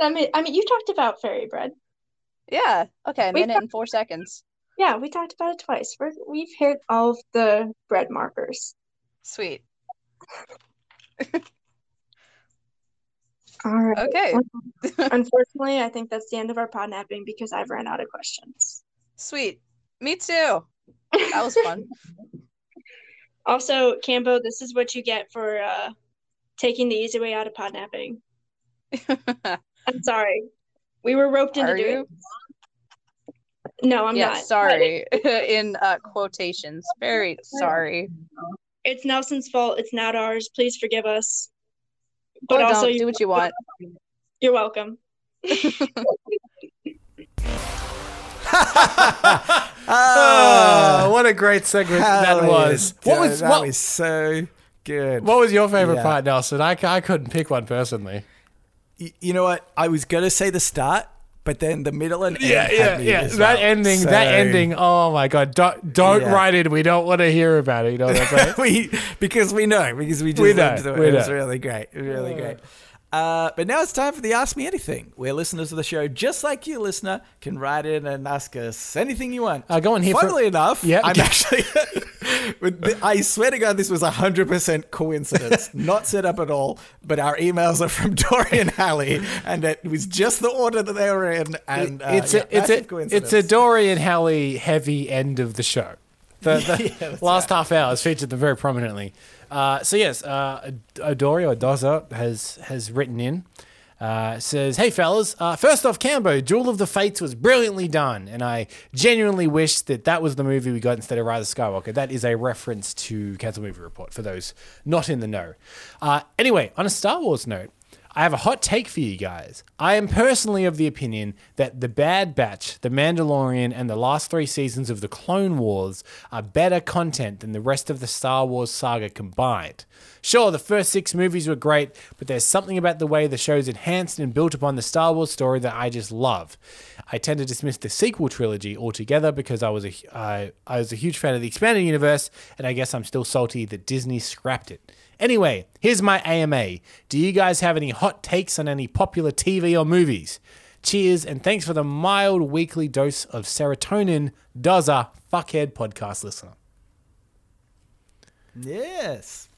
Speaker 5: I mean, I mean, you talked about fairy bread.
Speaker 6: Yeah. Okay, a
Speaker 5: Wait,
Speaker 6: minute and four seconds.
Speaker 5: Yeah, we talked about it twice. We're, we've hit all of the bread markers.
Speaker 6: Sweet.
Speaker 5: All right.
Speaker 6: Okay.
Speaker 5: Unfortunately, I think that's the end of our pod napping because I've ran out of questions.
Speaker 6: Sweet. Me too. That was fun.
Speaker 5: Also, Cambo, this is what you get for uh, taking the easy way out of podnapping. I'm sorry. We were roped into
Speaker 6: Are
Speaker 5: doing
Speaker 6: you?
Speaker 5: No, I'm
Speaker 6: yeah,
Speaker 5: not.
Speaker 6: sorry. In uh, quotations. Very sorry.
Speaker 5: It's Nelson's fault. It's not ours. Please forgive us. But
Speaker 6: Or
Speaker 5: also,
Speaker 6: don't do what you want.
Speaker 5: You're welcome.
Speaker 2: Oh, what a great segment that was.
Speaker 1: yeah,
Speaker 2: What was
Speaker 1: that
Speaker 2: what,
Speaker 1: was so good.
Speaker 2: what was your favorite
Speaker 1: Yeah.
Speaker 2: part, Nelson? I, I couldn't pick one personally.
Speaker 1: You know what? I was gonna say the start, but then the middle and
Speaker 2: Yeah, yeah, yeah. That
Speaker 1: well.
Speaker 2: ending,
Speaker 1: So-
Speaker 2: that ending. Oh my god! Don't don't
Speaker 1: Yeah.
Speaker 2: write it. We don't want to hear about it. You know what I'm saying?
Speaker 1: we because we know because we just
Speaker 2: We know, we
Speaker 1: it. It was really great, really great. Uh, but now it's time for the Ask Me Anything, where listeners of the show, just like you, listener, can write in and ask us anything you want.
Speaker 2: Uh, go on here for-
Speaker 1: Funnily enough,
Speaker 2: Yeah.
Speaker 1: I'm actually. I swear to God, this was hundred percent coincidence, not set up at all. But our emails are from Dory and Hallie, and it was just the order that they were in. And uh,
Speaker 2: it's
Speaker 1: yeah,
Speaker 2: a it's a it's a Dory and Hallie heavy end of the show. The, the
Speaker 1: Yeah,
Speaker 2: last half hour has featured them very prominently. Uh, so yes, uh, Doza has has written in. Uh, says, "Hey fellas, uh, first off, Cambo, Duel of the Fates was brilliantly done, and I genuinely wish that that was the movie we got instead of Rise of Skywalker. That is a reference to Cancel Movie Report for those not in the know. Uh, anyway, on a Star Wars note, I have a hot take for you guys. I am personally of the opinion that The Bad Batch, The Mandalorian, and the last three seasons of The Clone Wars are better content than the rest of the Star Wars saga combined. Sure, the first six movies were great, but there's something about the way the show's enhanced and built upon the Star Wars story that I just love. I tend to dismiss the sequel trilogy altogether because I was a I, I was a huge fan of the expanded universe, and I guess I'm still salty that Disney scrapped it. Anyway, here's my AMA. Do you guys have any hot takes on any popular TV or movies? Cheers, and thanks for the mild weekly dose of serotonin, Doza, fuckhead podcast listener.
Speaker 1: Yes.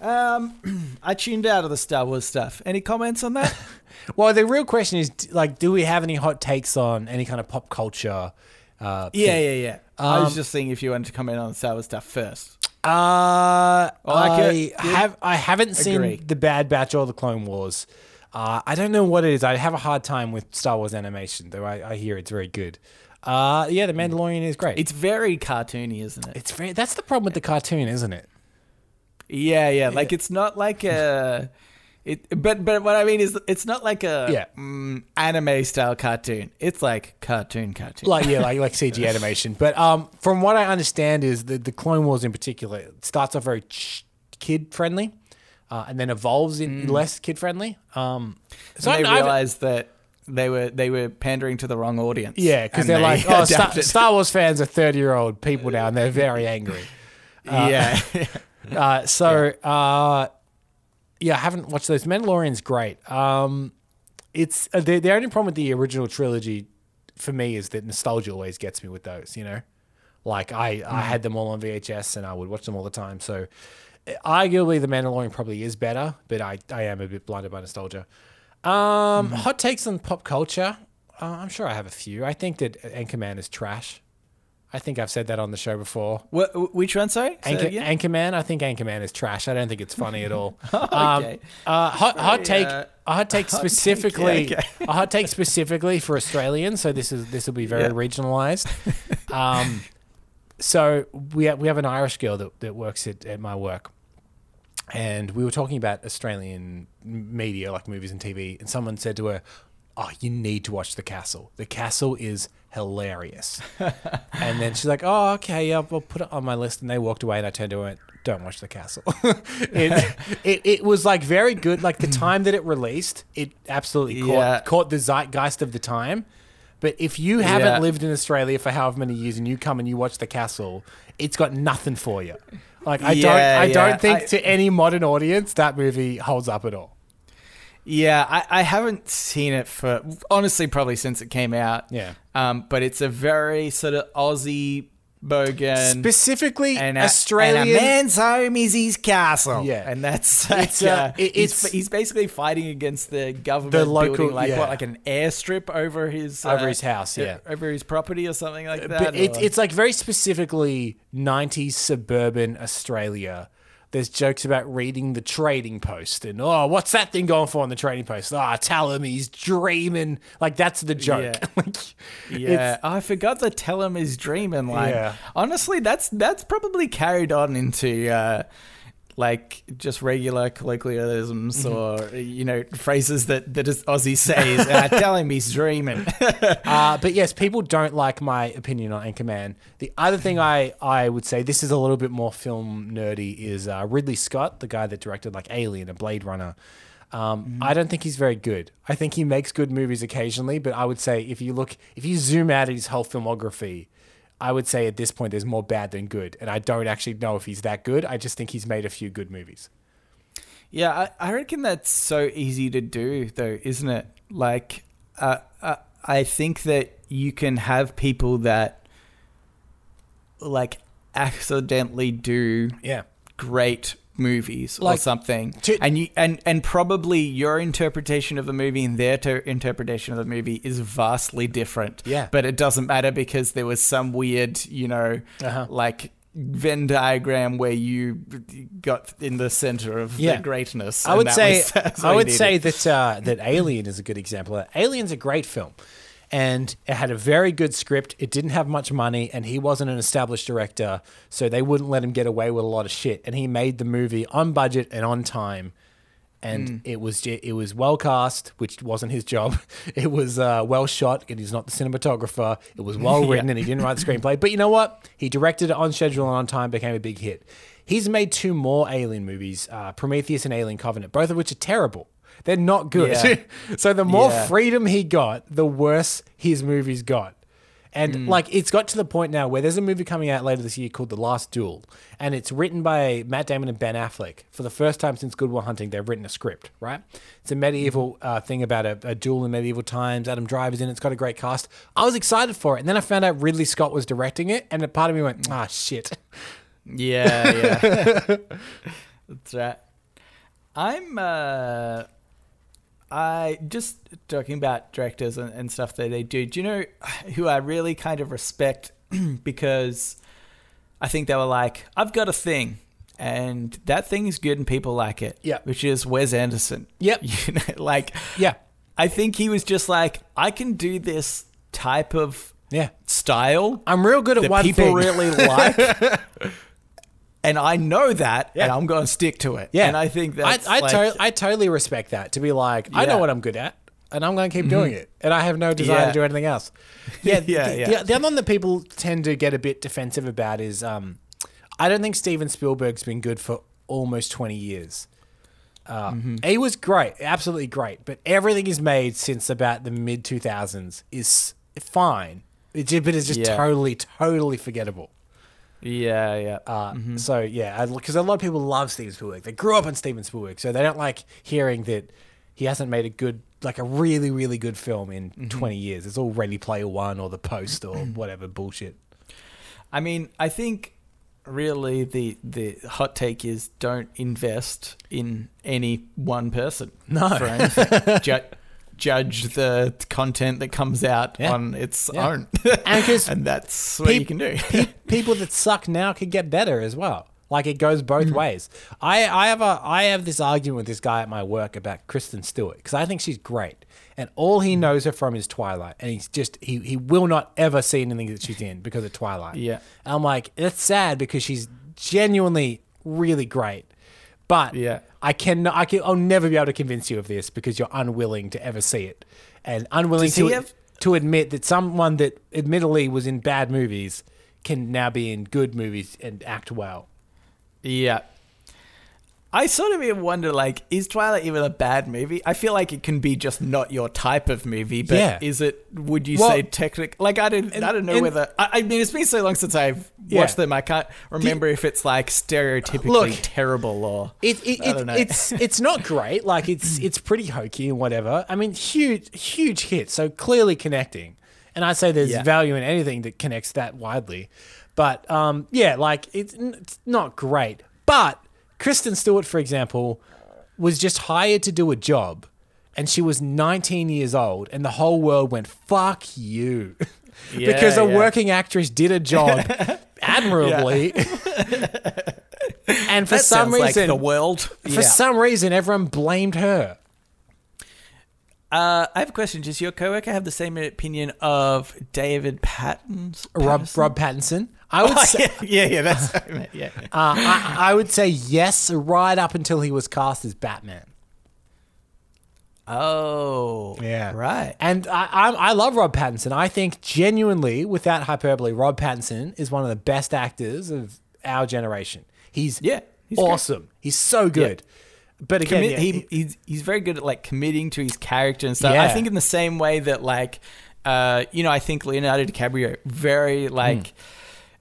Speaker 1: Um, I tuned out of the Star Wars stuff. Any comments on that?
Speaker 2: Well, the real question is, like, do we have any hot takes on any kind of pop culture? Uh,
Speaker 1: yeah,
Speaker 2: thing?
Speaker 1: yeah, yeah. I was
Speaker 2: Um,
Speaker 1: just seeing if you wanted to comment on the Star Wars stuff first.
Speaker 2: Uh,
Speaker 1: Well, I
Speaker 2: have I haven't seen the Bad Batch or the Clone Wars. Uh, I don't know what it is. I have a hard time with Star Wars animation, though. I, I hear it's very good. Uh, yeah, the Mandalorian is great.
Speaker 1: It's very cartoony, isn't it?
Speaker 2: it's very. That's the problem with the cartoon, isn't it?
Speaker 1: Yeah, yeah. Like it's not like a. It, but but what I mean is it's not like a
Speaker 2: Yeah.
Speaker 1: mm, anime style cartoon. It's like cartoon cartoon.
Speaker 2: Like yeah, like like CG animation. But um, from what I understand, is the the Clone Wars in particular it starts off very kid friendly, uh, and then evolves in less kid friendly. Um, so
Speaker 1: and they realized that they were they were pandering to the wrong audience.
Speaker 2: Yeah, because they're
Speaker 1: they
Speaker 2: like, oh, Star. Star Wars fans are 30 year old people now and they're very angry.
Speaker 1: yeah.
Speaker 2: Uh, so, uh, yeah, I haven't watched those. Mandalorian's great. Um, it's uh, the, the only problem with the original trilogy for me is that nostalgia always gets me with those, you know? Like, I, I had them all on VHS and I would watch them all the time. So, arguably, The Mandalorian probably is better, but I, I am a bit blinded by nostalgia. Um, Hot takes on pop culture. Uh, I'm sure I have a few. I think that Anchorman is trash. I think I've said that on the show before.
Speaker 1: Wh- which one? Sorry.
Speaker 2: Anchor? Anchorman, I think Anchorman is trash. I don't think it's funny at all.
Speaker 1: Okay.
Speaker 2: Um, uh, hot, hot take,
Speaker 1: uh,
Speaker 2: a hot take
Speaker 1: hot take,
Speaker 2: specifically,
Speaker 1: yeah, okay.
Speaker 2: a hot take specifically for Australians. So this is this will be very
Speaker 1: Yeah.
Speaker 2: regionalised. Um, so we have, we have an Irish girl that, that works at, at my work, and we were talking about Australian media, like movies and TV, and someone said to her, "Oh, you need to watch The Castle. The Castle is hilarious." and then she's like, "Oh, okay, yeah, I'll put it on my list." And they walked away, and I turned to her and went, "Don't watch The Castle." it, it it was like very good. Like the time that it released, it absolutely caught,
Speaker 1: Yeah.
Speaker 2: caught the zeitgeist of the time. But if you haven't
Speaker 1: Yeah.
Speaker 2: lived in Australia for however many years and you come and you watch The Castle, it's got nothing for you. Like I don't, I
Speaker 1: yeah.
Speaker 2: don't think
Speaker 1: I-
Speaker 2: to any modern audience that movie holds up at all.
Speaker 1: Yeah, I, I haven't seen it for honestly probably since it came out.
Speaker 2: Yeah.
Speaker 1: Um, but it's a very sort of Aussie bogan
Speaker 2: Specifically,
Speaker 1: and a,
Speaker 2: Australian.
Speaker 1: and a man's home is his castle.
Speaker 2: Yeah.
Speaker 1: and that's like,
Speaker 2: It's, uh,
Speaker 1: uh,
Speaker 2: it-
Speaker 1: he's,
Speaker 2: it's-
Speaker 1: he's basically fighting against the government
Speaker 2: The local-
Speaker 1: building like
Speaker 2: yeah.
Speaker 1: what like an airstrip over his
Speaker 2: Over
Speaker 1: uh,
Speaker 2: his house, yeah.
Speaker 1: over his property or something like that.
Speaker 2: but it, it's like very specifically 90s suburban Australia. There's jokes about reading the trading post and oh, what's that thing going for on the trading post? Ah, tell him he's dreaming. Like that's the joke.
Speaker 1: Yeah.
Speaker 2: like,
Speaker 1: Yeah, oh, I forgot to tell him his dreaming Like
Speaker 2: Yeah.
Speaker 1: Honestly, that's that's probably carried on into uh, like just regular colloquialisms
Speaker 2: Mm-hmm.
Speaker 1: or you know phrases that that is Aussie says. uh, tell him he's dreaming.
Speaker 2: Uh, but yes, people don't like my opinion on Anchorman. The other thing I, I would say, this is a little bit more film nerdy, is uh, Ridley Scott, the guy that directed like Alien and Blade Runner. Um, I don't think he's very good. I think he makes good movies occasionally, but I would say if you look, if you zoom out at his whole filmography, I would say at this point there's more bad than good. And I don't actually know if he's that good. I just think he's made a few good movies.
Speaker 1: yeah, I, I reckon that's so easy to do, though, isn't it? Like, uh, uh, I think that you can have people that like accidentally do
Speaker 2: Yeah.
Speaker 1: great movies or something
Speaker 2: to-
Speaker 1: and you and and probably your interpretation of the movie and their ter- interpretation of the movie is vastly different
Speaker 2: Yeah.
Speaker 1: but it doesn't matter because there was some weird you know
Speaker 2: Uh-huh.
Speaker 1: like venn diagram where you got in the center of
Speaker 2: Yeah.
Speaker 1: the greatness
Speaker 2: I would say
Speaker 1: was-
Speaker 2: I would say that uh, that Alien is a good example. Alien's a great film, and it had a very good script. It didn't have much money, and he wasn't an established director, so they wouldn't let him get away with a lot of shit. And he made the movie on budget and on time. And
Speaker 1: Hmm.
Speaker 2: it was it was well cast, which wasn't his job. It was uh, well shot, and he's not the cinematographer. It was well written, and he didn't write the screenplay. But you know what? He directed it on schedule and on time, became a big hit. He's made two more Alien movies, uh, Prometheus and Alien Covenant, both of which are terrible. They're not good.
Speaker 1: Yeah.
Speaker 2: so the more
Speaker 1: Yeah.
Speaker 2: freedom he got, the worse his movies got. And
Speaker 1: Mm.
Speaker 2: like it's got to the point now where there's a movie coming out later this year called The Last Duel, and it's written by Matt Damon and Ben Affleck. For the first time since Good Will Hunting, they've written a script, right? It's a medieval uh, thing about a, a duel in medieval times. Adam Driver's in it. It's got a great cast. I was excited for it, and then I found out Ridley Scott was directing it, and a part of me went, "Ah, shit."
Speaker 1: Yeah, yeah. That's right. I'm uh I just talking about directors and, and stuff that they do. Do you know who I really kind of respect because I think they were like, I've got a thing and that thing is good and people like it.
Speaker 2: Yeah.
Speaker 1: Which is Wes Anderson.
Speaker 2: Yep.
Speaker 1: You know, like
Speaker 2: Yeah,
Speaker 1: I think he was just like, I can do this type of
Speaker 2: yeah.
Speaker 1: style
Speaker 2: I'm real good at
Speaker 1: that
Speaker 2: one
Speaker 1: people
Speaker 2: thing.
Speaker 1: really like. And I know that, and I'm going to stick to it.
Speaker 2: Yeah,
Speaker 1: and I think
Speaker 2: I, I,
Speaker 1: like,
Speaker 2: to- I totally respect that. To be like, I know
Speaker 1: Mm-hmm.
Speaker 2: what I'm good at, and I'm going to keep doing it, and I have no desire
Speaker 1: Yeah.
Speaker 2: to do anything else. Yeah,
Speaker 1: Yeah,
Speaker 2: the,
Speaker 1: yeah.
Speaker 2: The, the other one that people tend to get a bit defensive about is, um, I don't think Steven Spielberg's been good for almost 20 years. Uh,
Speaker 1: Mm-hmm.
Speaker 2: He was great, absolutely great, but everything he's made since about the mid 2000s is fine. It, but it's just
Speaker 1: Yeah.
Speaker 2: totally, totally forgettable.
Speaker 1: Yeah, yeah.
Speaker 2: Uh, So yeah, because a lot of people love Steven Spielberg. They grew up on Steven Spielberg, so they don't like hearing that he hasn't made a good, like a really, really good film in twenty years. It's all Ready Player One or The Post or whatever bullshit.
Speaker 1: I mean, I think really the the hot take is don't invest in any one person.
Speaker 2: No.
Speaker 1: for anything. judge the content that comes out
Speaker 2: Yeah.
Speaker 1: on its
Speaker 2: Yeah.
Speaker 1: own,
Speaker 2: And
Speaker 1: and that's what
Speaker 2: peop-
Speaker 1: you can do.
Speaker 2: Pe- people that suck now can get better as well. Like it goes both mm. ways. I, I have a I have this argument with this guy at my work about Kristen Stewart because I think she's great, and all he mm. knows her from is Twilight, and he's just he he will not ever see anything that she's in because of Twilight.
Speaker 1: Yeah.
Speaker 2: and I'm like it's sad because she's genuinely really great, but
Speaker 1: Yeah.
Speaker 2: I can I can I'll never be able to convince you of this because you're unwilling to ever see it, and unwilling
Speaker 1: Does
Speaker 2: to
Speaker 1: have-
Speaker 2: to admit that someone that admittedly was in bad movies can now be in good movies and act well.
Speaker 1: Yeah. I sort of even wonder, like, is Twilight even a bad movie? I feel like it can be just not your type of movie, but
Speaker 2: Yeah.
Speaker 1: is it? Would you
Speaker 2: Well-
Speaker 1: say technic? Like, I don't, I don't know
Speaker 2: and-
Speaker 1: whether. I, I mean, it's been so long since I've
Speaker 2: Yeah.
Speaker 1: watched them. I can't remember if it's like stereotypically
Speaker 2: Look,
Speaker 1: terrible or.
Speaker 2: It, it,
Speaker 1: I
Speaker 2: it,
Speaker 1: don't know.
Speaker 2: it's it's not great. Like it's it's pretty hokey and whatever. I mean, huge huge hit. So clearly connecting, and I'd say there's
Speaker 1: Yeah.
Speaker 2: value in anything that connects that widely. But um, yeah, like it's, it's not great. But Kristen Stewart, for example, was just hired to do a job, and she was 19 years old, and the whole world went "fuck you," because a
Speaker 1: yeah.
Speaker 2: working actress did a job admirably. and for
Speaker 1: That
Speaker 2: some reason,
Speaker 1: like the world.
Speaker 2: for some reason, everyone blamed her.
Speaker 1: Uh, I have a question. Does your coworker have the same opinion of David Patton's
Speaker 2: Rob? Rob Pattinson. I would
Speaker 1: Oh,
Speaker 2: say,
Speaker 1: yeah, yeah, yeah, that's I meant, yeah.
Speaker 2: uh, I, I would say yes, right up until he was cast as Batman.
Speaker 1: Oh,
Speaker 2: Yeah.
Speaker 1: right.
Speaker 2: And I, I, I love Rob Pattinson. I think genuinely, without hyperbole, Rob Pattinson is one of the best actors of our generation. He's
Speaker 1: Yeah, he's great.
Speaker 2: awesome. He's so good. But again,
Speaker 1: Commit,
Speaker 2: yeah,
Speaker 1: he, he's he's very good at like committing to his character and stuff.
Speaker 2: Yeah.
Speaker 1: I think in the same way that like, uh, you know, I think Leonardo DiCaprio very like.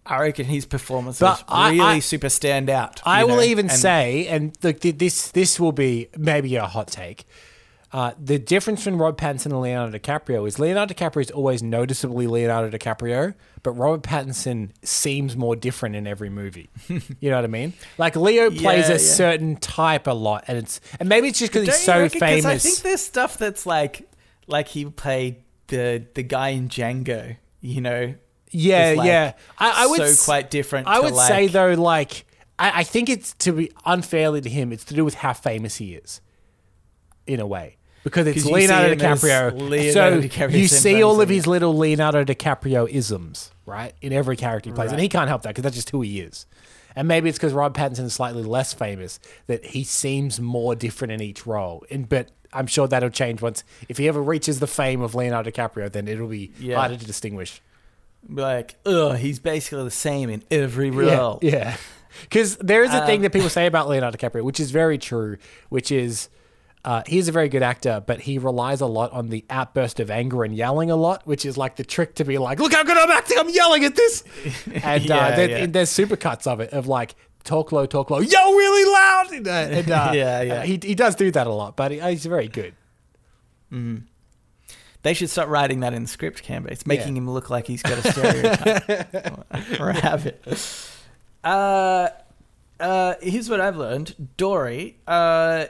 Speaker 1: I reckon his performances.
Speaker 2: But
Speaker 1: really
Speaker 2: I-
Speaker 1: super stand out.
Speaker 2: I will
Speaker 1: know?
Speaker 2: even
Speaker 1: And-
Speaker 2: say, and look, this this will be maybe a hot take. Uh, the difference between Rob Pattinson and Leonardo DiCaprio is Leonardo DiCaprio is always noticeably Leonardo DiCaprio, but Robert Pattinson seems more different in every movie. you know what I mean? Like Leo plays
Speaker 1: Yeah,
Speaker 2: a
Speaker 1: yeah.
Speaker 2: certain type a lot, and it's and maybe it's just because he's so
Speaker 1: reckon?
Speaker 2: famous.
Speaker 1: I think there's stuff that's like, like he played the the guy in Django. You know,
Speaker 2: yeah,
Speaker 1: like,
Speaker 2: yeah. I, I would
Speaker 1: so
Speaker 2: s-
Speaker 1: quite different.
Speaker 2: I
Speaker 1: to,
Speaker 2: would
Speaker 1: like,
Speaker 2: say though, like I, I think it's to be unfairly to him. It's to do with how famous he is, in a way, because it's Leonardo
Speaker 1: see him as
Speaker 2: DiCaprio.
Speaker 1: Leonardo
Speaker 2: so
Speaker 1: DiCaprio
Speaker 2: you see all of his little Leonardo DiCaprio isms, right, in every character he plays, and he can't help that because that's just who he is. And maybe it's because Rob Pattinson is slightly less famous that he seems more different in each role. And but I'm sure that'll change once if he ever reaches the fame of Leonardo DiCaprio, then it'll be
Speaker 1: Yeah.
Speaker 2: harder to distinguish.
Speaker 1: Be like, ugh, he's basically the same in every
Speaker 2: Yeah,
Speaker 1: role.
Speaker 2: Yeah. Because there is a thing
Speaker 1: Um,
Speaker 2: that people say about Leonardo DiCaprio, which is very true, which is uh, he's a very good actor, but he relies a lot on the outburst of anger and yelling a lot, which is like the trick to be like, look how good I'm acting, I'm yelling at this. And uh,
Speaker 1: Yeah,
Speaker 2: there-
Speaker 1: yeah.
Speaker 2: there's supercuts of it of like, talk low, talk low, yell really loud. And, uh, and, uh,
Speaker 1: Yeah, yeah.
Speaker 2: uh, he, he does do that a lot, but he, he's very good.
Speaker 1: They should start writing that in the script, Cambo. It's making
Speaker 2: Yeah.
Speaker 1: him look like he's got a stereotype or, or a habit. Uh, uh, here's what I've learned. Dory, uh,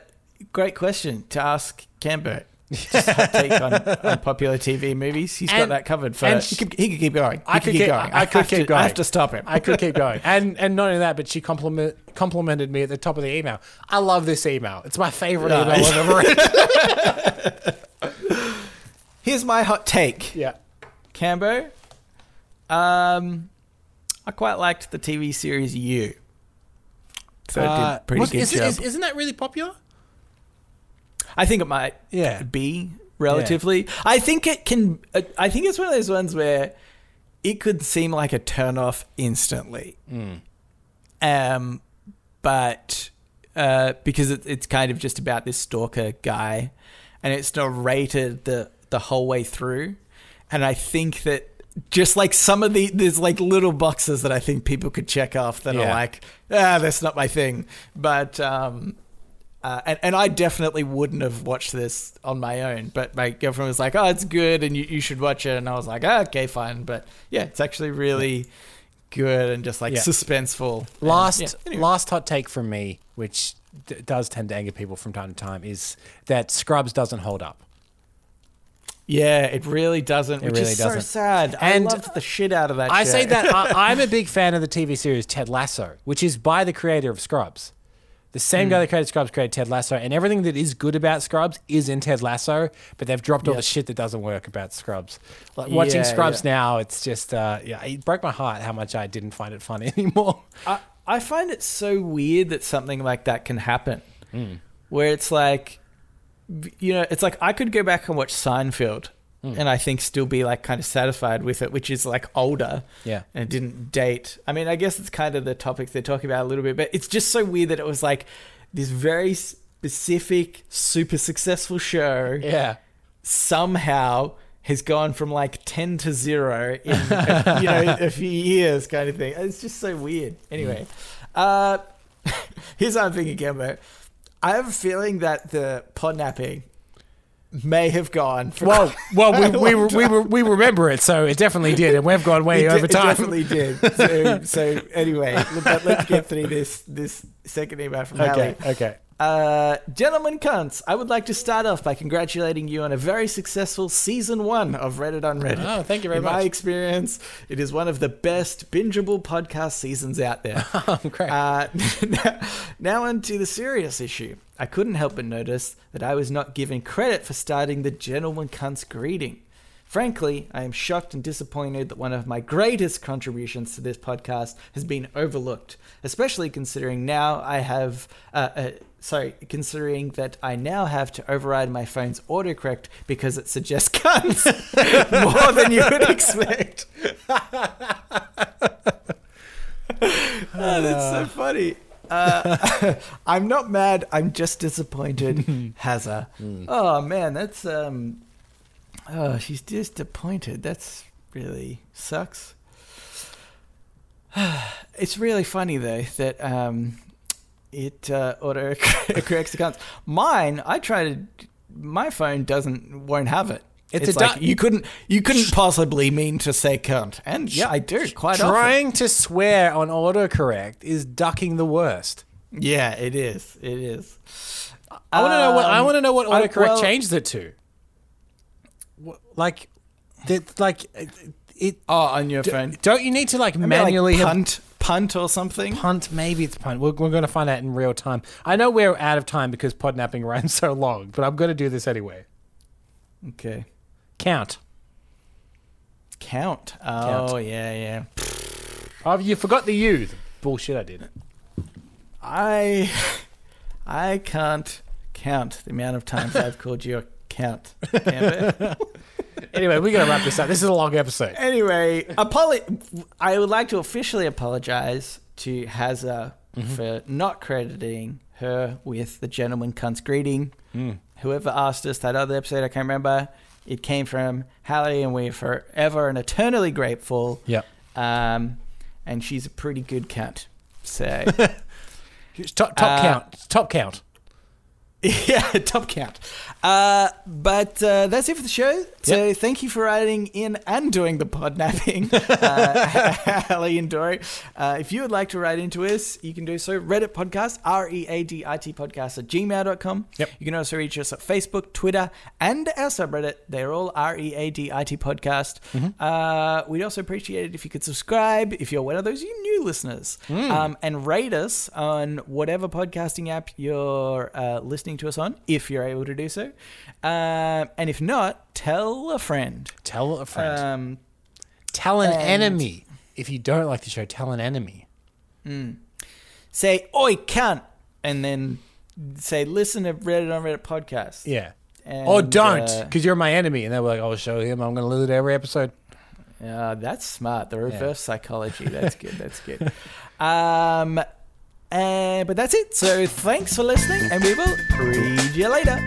Speaker 1: great question to ask Cambo. Just take on, on popular TV movies. He's got that covered for.
Speaker 2: and
Speaker 1: he, could, he could keep going. He
Speaker 2: I
Speaker 1: could
Speaker 2: could
Speaker 1: keep
Speaker 2: keep-
Speaker 1: going.
Speaker 2: I could keep
Speaker 1: to,
Speaker 2: going.
Speaker 1: I have to stop him.
Speaker 2: I could keep going. And and not only that, but she compliment, complimented me at the top of the email. I love this email. It's my favorite
Speaker 1: Nice.
Speaker 2: email I've ever read.
Speaker 1: Here's my hot take.
Speaker 2: yeah.
Speaker 1: Cambo. Um, I quite liked the TV series You. So it
Speaker 2: Uh,
Speaker 1: did pretty
Speaker 2: what's-
Speaker 1: good
Speaker 2: is,
Speaker 1: job.
Speaker 2: is, isn't that really popular?
Speaker 1: I think it might
Speaker 2: Yeah.
Speaker 1: be relatively. I think it can. uh, I think it's one of those ones where it could seem like a turn off instantly. Um, but uh, because it, it's kind of just about this stalker guy, and it's narrated the the whole way through, and I think that. Just like some of the, there's like little boxes that I think people could check off that are like, ah, that's not my thing. But um, uh, and, and I definitely wouldn't have watched this on my own, but my girlfriend was like, "Oh, it's good, and you, you should watch it." And I was like, oh, "Okay, fine." But yeah, it's actually really good and just like
Speaker 2: Yeah.
Speaker 1: suspenseful.
Speaker 2: Last
Speaker 1: yeah, anyway.
Speaker 2: last hot take from me, which d- does tend to anger people from time to time, is that Scrubs doesn't hold up.
Speaker 1: Yeah, it really doesn't,
Speaker 2: It
Speaker 1: which
Speaker 2: really
Speaker 1: is
Speaker 2: doesn't.
Speaker 1: so sad.
Speaker 2: And
Speaker 1: I loved the shit out of that.
Speaker 2: I
Speaker 1: show.
Speaker 2: say that I, I'm a big fan of the TV series Ted Lasso, which is by the creator of Scrubs. The same
Speaker 1: Hmm.
Speaker 2: guy that created Scrubs created Ted Lasso, and everything that is good about Scrubs is in Ted Lasso, but they've dropped all the shit that doesn't work about Scrubs. Like watching
Speaker 1: Yeah,
Speaker 2: Scrubs
Speaker 1: yeah.
Speaker 2: now, it's just uh, yeah, it broke my heart how much I didn't find it funny anymore.
Speaker 1: I, I find it so weird that something like that can happen.
Speaker 2: Hmm.
Speaker 1: Where it's like, you know, it's like I could go back and watch Seinfeld
Speaker 2: Hmm.
Speaker 1: and I think still be like kind of satisfied with it, which is like older.
Speaker 2: Yeah.
Speaker 1: And it didn't date. I mean, I guess it's kind of the topics they're talking about a little bit, but it's just so weird that it was like this very specific, super successful show
Speaker 2: Yeah.
Speaker 1: somehow has gone from like 10 to 0 in a, you know a few years kind of thing it's just so weird anyway uh here's what i'm thinking Cambo. I have a feeling that the podnapping may have gone for
Speaker 2: Well, well, we, we, we, we, we remember it, so it definitely did, and we've gone way
Speaker 1: it,
Speaker 2: over
Speaker 1: it
Speaker 2: time.
Speaker 1: It definitely did so, so anyway let, let's get through this this second email from Hallie.
Speaker 2: Okay, okay.
Speaker 1: Uh, gentlemen cunts, I would like to start off by congratulating you on a very successful season one of Reddit on Reddit.
Speaker 2: Oh, thank you very
Speaker 1: In my experience, it is one of the best bingeable podcast seasons out there.
Speaker 2: Oh, great.
Speaker 1: Uh, now on to the serious issue. I couldn't help but notice that I was not given credit for starting the gentleman cunts greeting. Frankly, I am shocked and disappointed that one of my greatest contributions to this podcast has been overlooked, especially considering now I have, uh, uh, sorry, considering that I now have to override my phone's autocorrect because it suggests guns more than you would expect. oh, that's so funny. Uh, I'm not mad. I'm just disappointed. Hazza. Oh man, that's um. Oh, she's disappointed. That's really sucks. It's really funny though that um, it uh, auto corrects the counts. Mine, I try to. My phone doesn't won't have it.
Speaker 2: It's
Speaker 1: It's,
Speaker 2: a
Speaker 1: like
Speaker 2: du-
Speaker 1: you couldn't you couldn't possibly mean to say cunt, and yeah, I do quite often.
Speaker 2: Trying to swear on autocorrect is ducking the worst.
Speaker 1: Yeah, it is. It is.
Speaker 2: I want to know what I
Speaker 1: Um,
Speaker 2: want to know what
Speaker 1: I-
Speaker 2: autocorrect
Speaker 1: well-
Speaker 2: changed it to. Like, that, like it-.
Speaker 1: Oh, on your phone.
Speaker 2: Don't you need to like
Speaker 1: Maybe
Speaker 2: manually
Speaker 1: like
Speaker 2: have
Speaker 1: punt, punt or something.
Speaker 2: punt? Maybe it's punt. We're, we're going to find out in real time. I know we're out of time because podnapping ran so long, but I'm going to do this anyway.
Speaker 1: Okay.
Speaker 2: Count.
Speaker 1: Count. Oh yeah, yeah.
Speaker 2: Oh, you forgot the U. Bullshit, I did.
Speaker 1: I I can't count the amount of times I've called you a count. Cambo.
Speaker 2: Anyway, we're going to wrap this up. This is a long episode.
Speaker 1: anyway, apolo- I would like to officially apologize to Hazza for not crediting her with the gentleman cunt's greeting. Whoever asked us that other episode, I can't remember. It came from Hallie, and we're forever and eternally grateful.
Speaker 2: Yep.
Speaker 1: Um, and she's a pretty good cunt. So
Speaker 2: Top, top
Speaker 1: Uh,
Speaker 2: count. Top count.
Speaker 1: yeah, top count. Uh, but uh, that's it for the show. So thank you for writing in and doing the pod napping, uh, Hallie and Dory. Uh, if you would like to write into us, you can do so. Reddit podcast, R E A D I T podcast at gmail.com.
Speaker 2: Yep.
Speaker 1: You can also reach us at Facebook, Twitter, and our subreddit. They're all R E A D I T podcast. Uh, we'd also appreciate it if you could subscribe if you're one of those you new listeners um, and rate us on whatever podcasting app you're uh, listening to us on, if you're able to do so. Um, and if not, tell a friend.
Speaker 2: Tell a friend.
Speaker 1: Um,
Speaker 2: tell an
Speaker 1: and-
Speaker 2: enemy. If you don't like the show, tell an enemy.
Speaker 1: say, oi, cunt, and then say, listen to Reddit on Reddit podcast.
Speaker 2: Yeah.
Speaker 1: And,
Speaker 2: or don't,
Speaker 1: uh,
Speaker 2: because you're my enemy. And they're like, I'll show him. I'm going to to every episode.
Speaker 1: Uh, that's smart. The reverse psychology. That's good. That's good. Um, and, but that's it. So thanks for listening, and we will read you later.